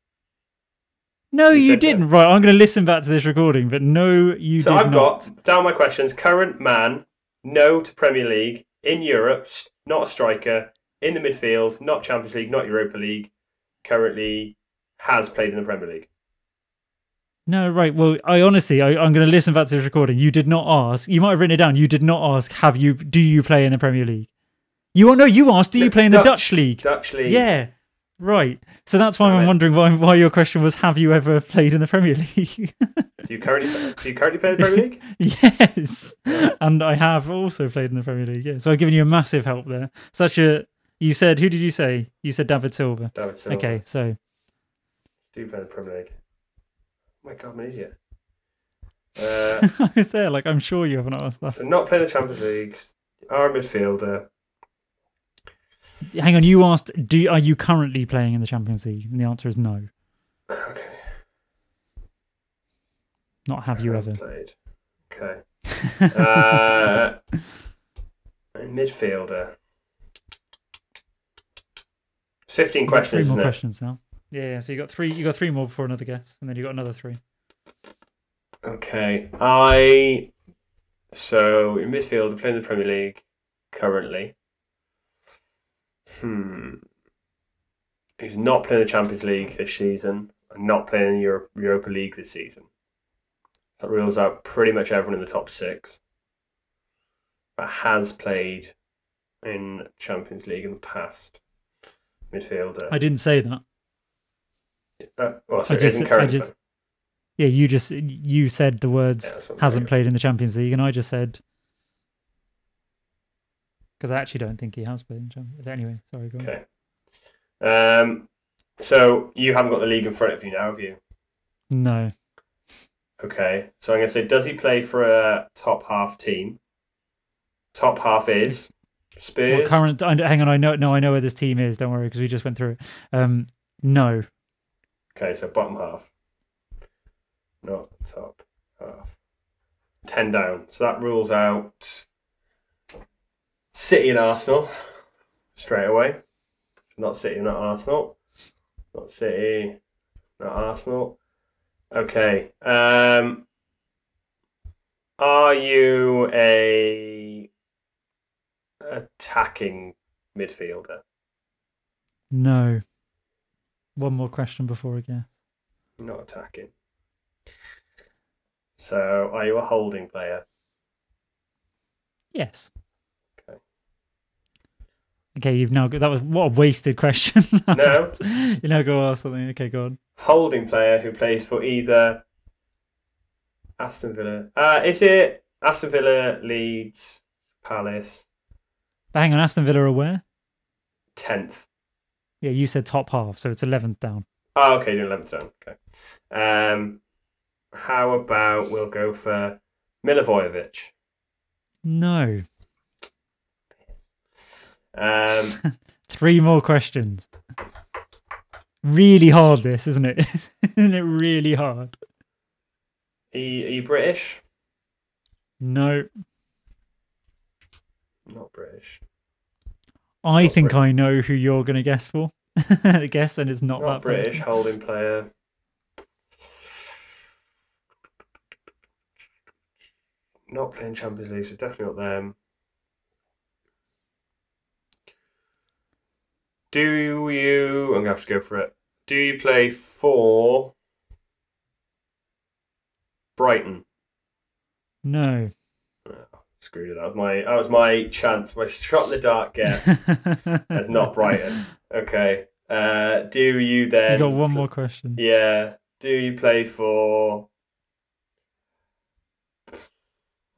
No, You you, didn't. Right, I'm going to listen back to this recording, but no, you so I've not. got down my questions: current man, no to Premier League in Europe, not a striker in the midfield, not Champions League, not Europa League. Currently has played in the Premier League. No, right. Well, I honestly, I, I'm going to listen back to this recording. You did not ask. You might have written it down. You did not ask. Have you? Do you play in the Premier League? You no. You asked. Do you play in the Dutch league? Dutch League. Yeah. Right. So that's why Damn I'm it. wondering why, why your question was Have you ever played in the Premier League? Do you currently do you currently play in the Premier League? yes. And I have also played in the Premier League. Yeah. So I've given you a massive help there. Such a. You said, who did you say? You said David Silva. David Silva. Okay. So Do you play in the Premier League? My God, I'm an idiot. Uh, I was there. Like, I'm sure you haven't asked that. so not playing the Champions League. Are a midfielder. Hang on. You asked, do Are you currently playing in the Champions League? And the answer is no. Okay. Not have you ever. played? Okay. Uh, midfielder. Fifteen questions, Three more isn't it? questions now. Yeah, yeah. So you got three. You got three more before another guess, and then you got another three. Okay. I so in midfield, playing the Premier League currently. Hmm. He's not playing the Champions League this season. and Not playing in the Euro- Europa League this season. That rules out pretty much everyone in the top six. But has played in Champions League in the past. Midfielder. I didn't say that. Uh, well, sorry, just- isn't I just- Yeah, you just you said the words. Yeah, that's what I'm hasn't played in the Champions League, and I just said because I actually don't think he has played in Champions. But anyway, sorry. Go on. Okay. Um, so you haven't got the league in front of you now, have you? No, Okay. So I'm going to say, does he play for a top half team? Top half is what current? Hang on, I know. No, I know where this team is. Don't worry, because we just went through it. Um, no, Okay, so bottom half, not top half. Ten down. So that rules out City and Arsenal straight away. Not City, not Arsenal. Not City, not Arsenal. Okay. Um, are you a attacking midfielder? no. One more question before I guess. Not attacking. So, are you a holding player? Yes. Okay. Okay, you've now got that was what a wasted question. No. you now go ask something. Okay, go on. Holding player who plays for either Aston Villa. Uh, is it Aston Villa, Leeds, Palace, But hang on, Aston Villa are where? 10th? Yeah, you said top half, so it's eleventh down. Oh, okay, doing 11th down. Okay. Um, how about we'll go for Milivojevic? No. Um, Three more questions. Really hard, this, isn't it? isn't it really hard? are, you, are you British? No. Not British. I think I know who you're going to guess for. guess, and it's not, Not that British person. holding player. Not playing Champions League, so definitely not them. Do you? I'm gonna have to go for it. Do you play for Brighton? No. Screwed it. That was my that was my chance. My shot in the dark guess. That's not Brighton. Okay. Uh, do you then? you got one more question. Yeah. Do you play for?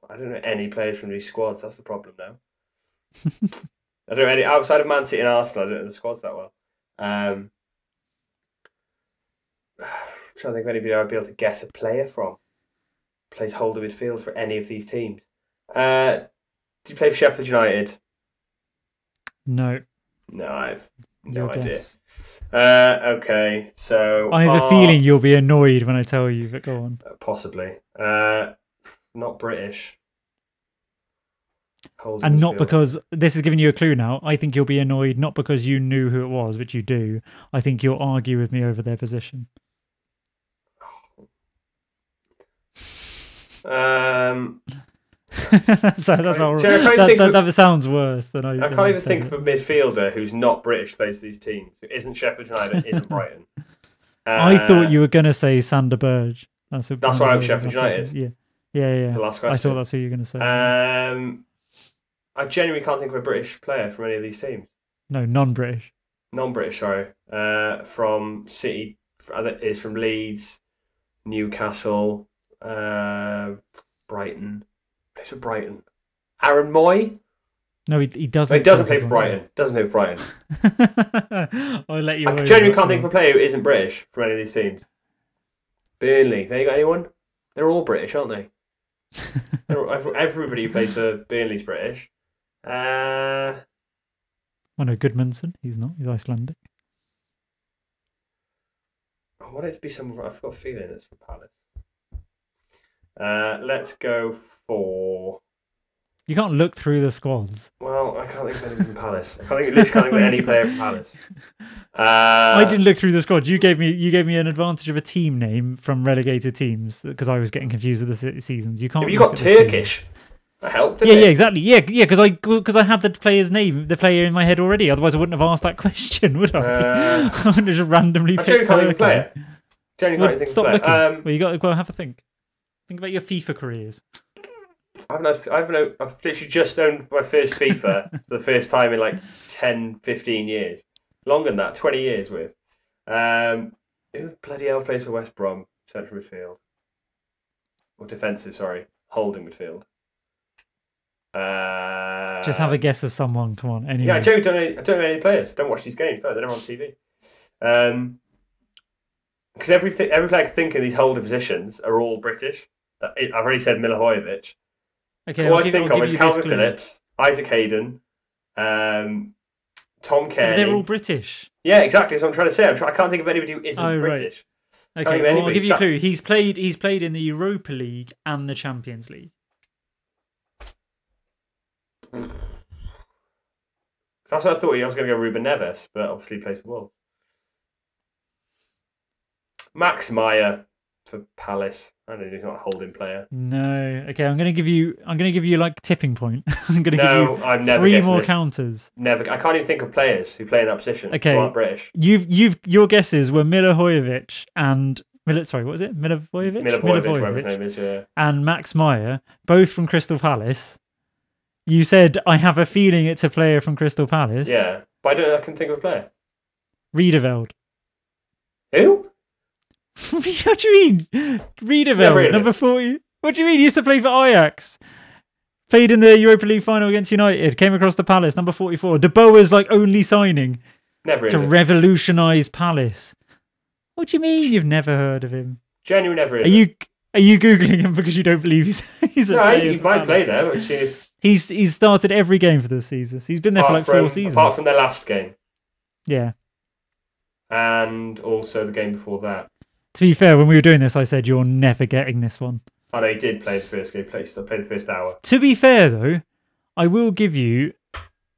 I don't know any players from these squads. That's the problem now. I don't know any outside of Man City and Arsenal. I don't know the squads that well. Um, i trying to think of anybody I'd be able to guess a player from. Plays holder midfield for any of these teams. Uh, Did you play for Sheffield United? No. No, I've no Your idea. guess. Uh, okay, so I have a feeling you'll be annoyed when I tell you, but go on. possibly uh, not British. Holding And not field. because this is giving you a clue now. I think you'll be annoyed not because you knew who it was, which you do. I think you'll argue with me over their position. Um, so that's all. Do you know, I can't That, that, that sounds worse than I. I can't even think it. of a midfielder who's not British for these teams. Who isn't Sheffield United, isn't Brighton. I Uh, thought you were gonna say Sander Berge. That's what That's why I'm Sheffield United. Yeah, yeah, yeah. The last question. I thought that's who you were gonna say. Um, I genuinely can't think of a British player from any of these teams. no, non-British. Non-British, sorry. Uh, from City uh, is from Leeds, Newcastle, uh, Brighton. Plays for Brighton. Aaron Mooy. No, he, he doesn't. No, he doesn't play for Brighton. Doesn't play for Brighton. I'll let you. I genuinely can't think of a player who isn't British from any of these teams. Burnley. There you got anyone? They're all British, aren't they? They're all- every- Everybody who plays for Burnley's British. Uh, Oh no, Gudmundsson. He's not. He's Icelandic. I want it to be some. I've got a feeling it's for Palace. Uh, let's go for. You can't look through the squads. Well, I can't think of anyone from Palace. I can't think, literally can't think of any player from Palace. Uh, I didn't look through the squad. You gave me you gave me an advantage of a team name from relegated teams because I was getting confused with the seasons. You can't. You got at the team. Turkish? That helped. Yeah, didn't yeah, it? exactly. Yeah, yeah, because I because I had the player's name, the player in my head already. Otherwise, I wouldn't have asked that question, would I? Uh, I would have just randomly picked genuinely can't think a player. Well, can't think of a stop player. looking. Um, well, you got to well, have a think. Think about your FIFA careers. I haven't I haven't, I've literally just owned my first FIFA for the first time in like 10, 15 years. Longer than that, 20 years with. Um, who bloody hell plays for West Brom? Central midfield. Or defensive, sorry. Holding midfield. Uh, Just have a guess of someone. Come on, anyway. Yeah, I don't, know, I don't know any players. Don't watch these games. No, they're never on TV. Um, because every every player I can think of these holder positions are all British. I've already said Milivojevic. okay, All I'll I think of is Kalvin. Phillips, Isaac Hayden, um, Tom Yeah, they're all British. Yeah, exactly. That's what I'm trying to say. I'm try- I can't think of anybody who isn't Oh, right. British. Okay, well, I'll give you a clue. He's played. He's played in the Europa League and the Champions League. That's what I thought. I was going to go Ruben Neves, but obviously he plays for Wolves. Max Meyer for Palace. I don't know. He's not a holding player. No. Okay, I'm gonna give you. I'm gonna give you like tipping point. I'm gonna No, give I'm you never three more this. counters. Never. I can't even think of players who play in that position. Okay. Who aren't British. You've you've your guesses were Milivojevic and Mil- sorry, what was it? Milivojevic? Milivojevic, his name is. Yeah. and Max Meyer, both from Crystal Palace. You said I have a feeling it's a player from Crystal Palace. Yeah. But I don't. I can think of a player. Riedewald. Who? what do you mean? Riedewald, number 40. What do you mean? He used to play for Ajax. Played in the Europa League final against United. Came across the Palace, number 44. De Boer's like only signing Never. to heard of him. revolutionise Palace. What do you mean you've never heard of him? Genuinely never. Are you are you googling him because you don't believe he's he's a No, player he might play there, He's he's started every game for the season. He's been there for like four from, seasons. apart from their last game yeah. and also the game before that. To be fair, when we were doing this, I said you're never getting this one. Oh, they did play the first game. Played, played the first hour. To be fair, though, I will give you,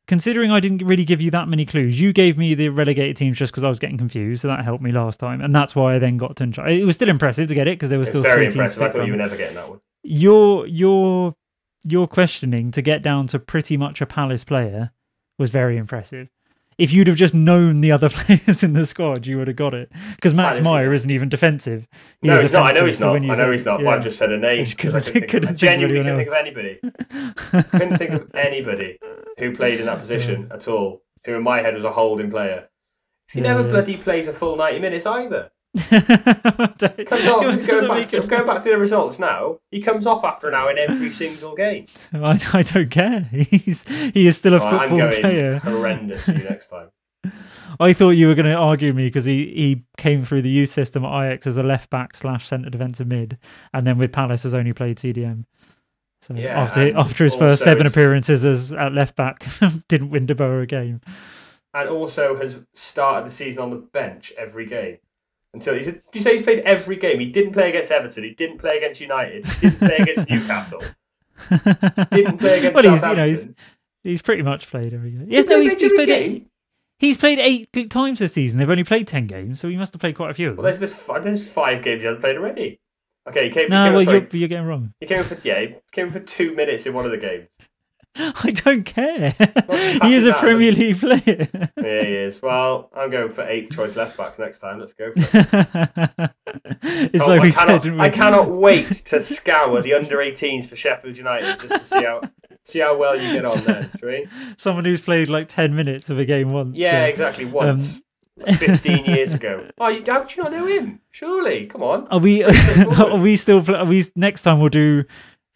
considering I didn't really give you that many clues, you gave me the relegated teams just because I was getting confused, so that helped me last time, and that's why I then got to. enjoy- It was still impressive to get it because there were still very three teams impressive. I thought you were never getting that one. Your your your questioning to get down to pretty much a Palace player was very impressive. If you'd have just known the other players in the squad, you would have got it. Because Max Meyer isn't even defensive. He no, he's not. I know he's so not. I know he's not. But yeah. I've just said a name. I couldn't couldn't think- think of- I couldn't think of genuinely couldn't think of anybody. couldn't think of anybody who played in that position at all. Who in my head was a holding player. He Yeah, never yeah. bloody plays a full ninety minutes either. Comes doesn't going, back to, going back to the results now. He comes off after an hour in every single game. I, I don't care. He's he is still a Oh, I'm football going player. horrendous next time. I thought you were going to argue me because he, he came through the youth system at Ajax as a left back slash centre defensive mid, and then with Palace has only played CDM. So Yeah, after after his first seven appearances as at left back, didn't win De Boer a game. and also has started the season on the bench every game. Until he's, you say he's played every game. He didn't play against Everton. He didn't play against United. He didn't play against Newcastle. Didn't play against well, he's you Southampton. know he's, he's pretty much played every game. Yes, no, he's, he's played eight, he's played eight times this season. They've only played ten games, so he must have played quite a few. Of Well, there's this. fi- There's five games he hasn't played already. Okay, he came. No, he came well, sorry, you're, you're getting wrong. he came for yeah, he came for two minutes in one of the games. I don't care. he is a that Premier League player. Yeah, he is. Well, I'm going for eighth choice left backs next time. Let's go for it. it's Oh, like I we cannot, said, we? I cannot wait to scour the under 18s for Sheffield United just to see how see how well you get on we? Someone who's played like ten minutes of a game once. Yeah, exactly. Um, once, like 15 years ago. Oh, you, how do you not know him? Surely, come on. Are we? are we still? Are we? Next time we'll do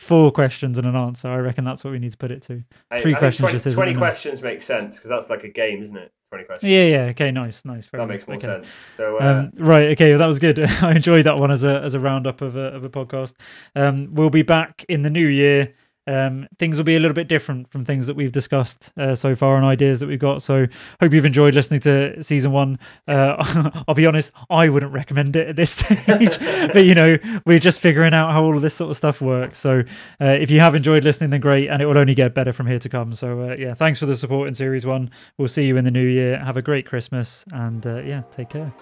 four questions and an answer. I reckon that's what we need to put it to. Three I questions 20, just isn't 20 enough. questions makes sense because that's like a game, isn't it? 20 questions. Yeah, yeah. Okay, nice, nice. that enough, makes more okay. sense. So, uh, Um, right, okay, well, that was good. I enjoyed that one as a as a roundup of a of a podcast. Um, we'll be back in the new year. Um, things will be a little bit different from things that we've discussed uh, so far and ideas that we've got. So, hope you've enjoyed listening to season one. Uh, I'll be honest, I wouldn't recommend it at this stage, but you know, we're just figuring out how all of this sort of stuff works. So, uh, if you have enjoyed listening, then great, and it will only get better from here to come. So, uh, yeah, thanks for the support in series one. We'll see you in the new year. Have a great Christmas, and uh, yeah, take care.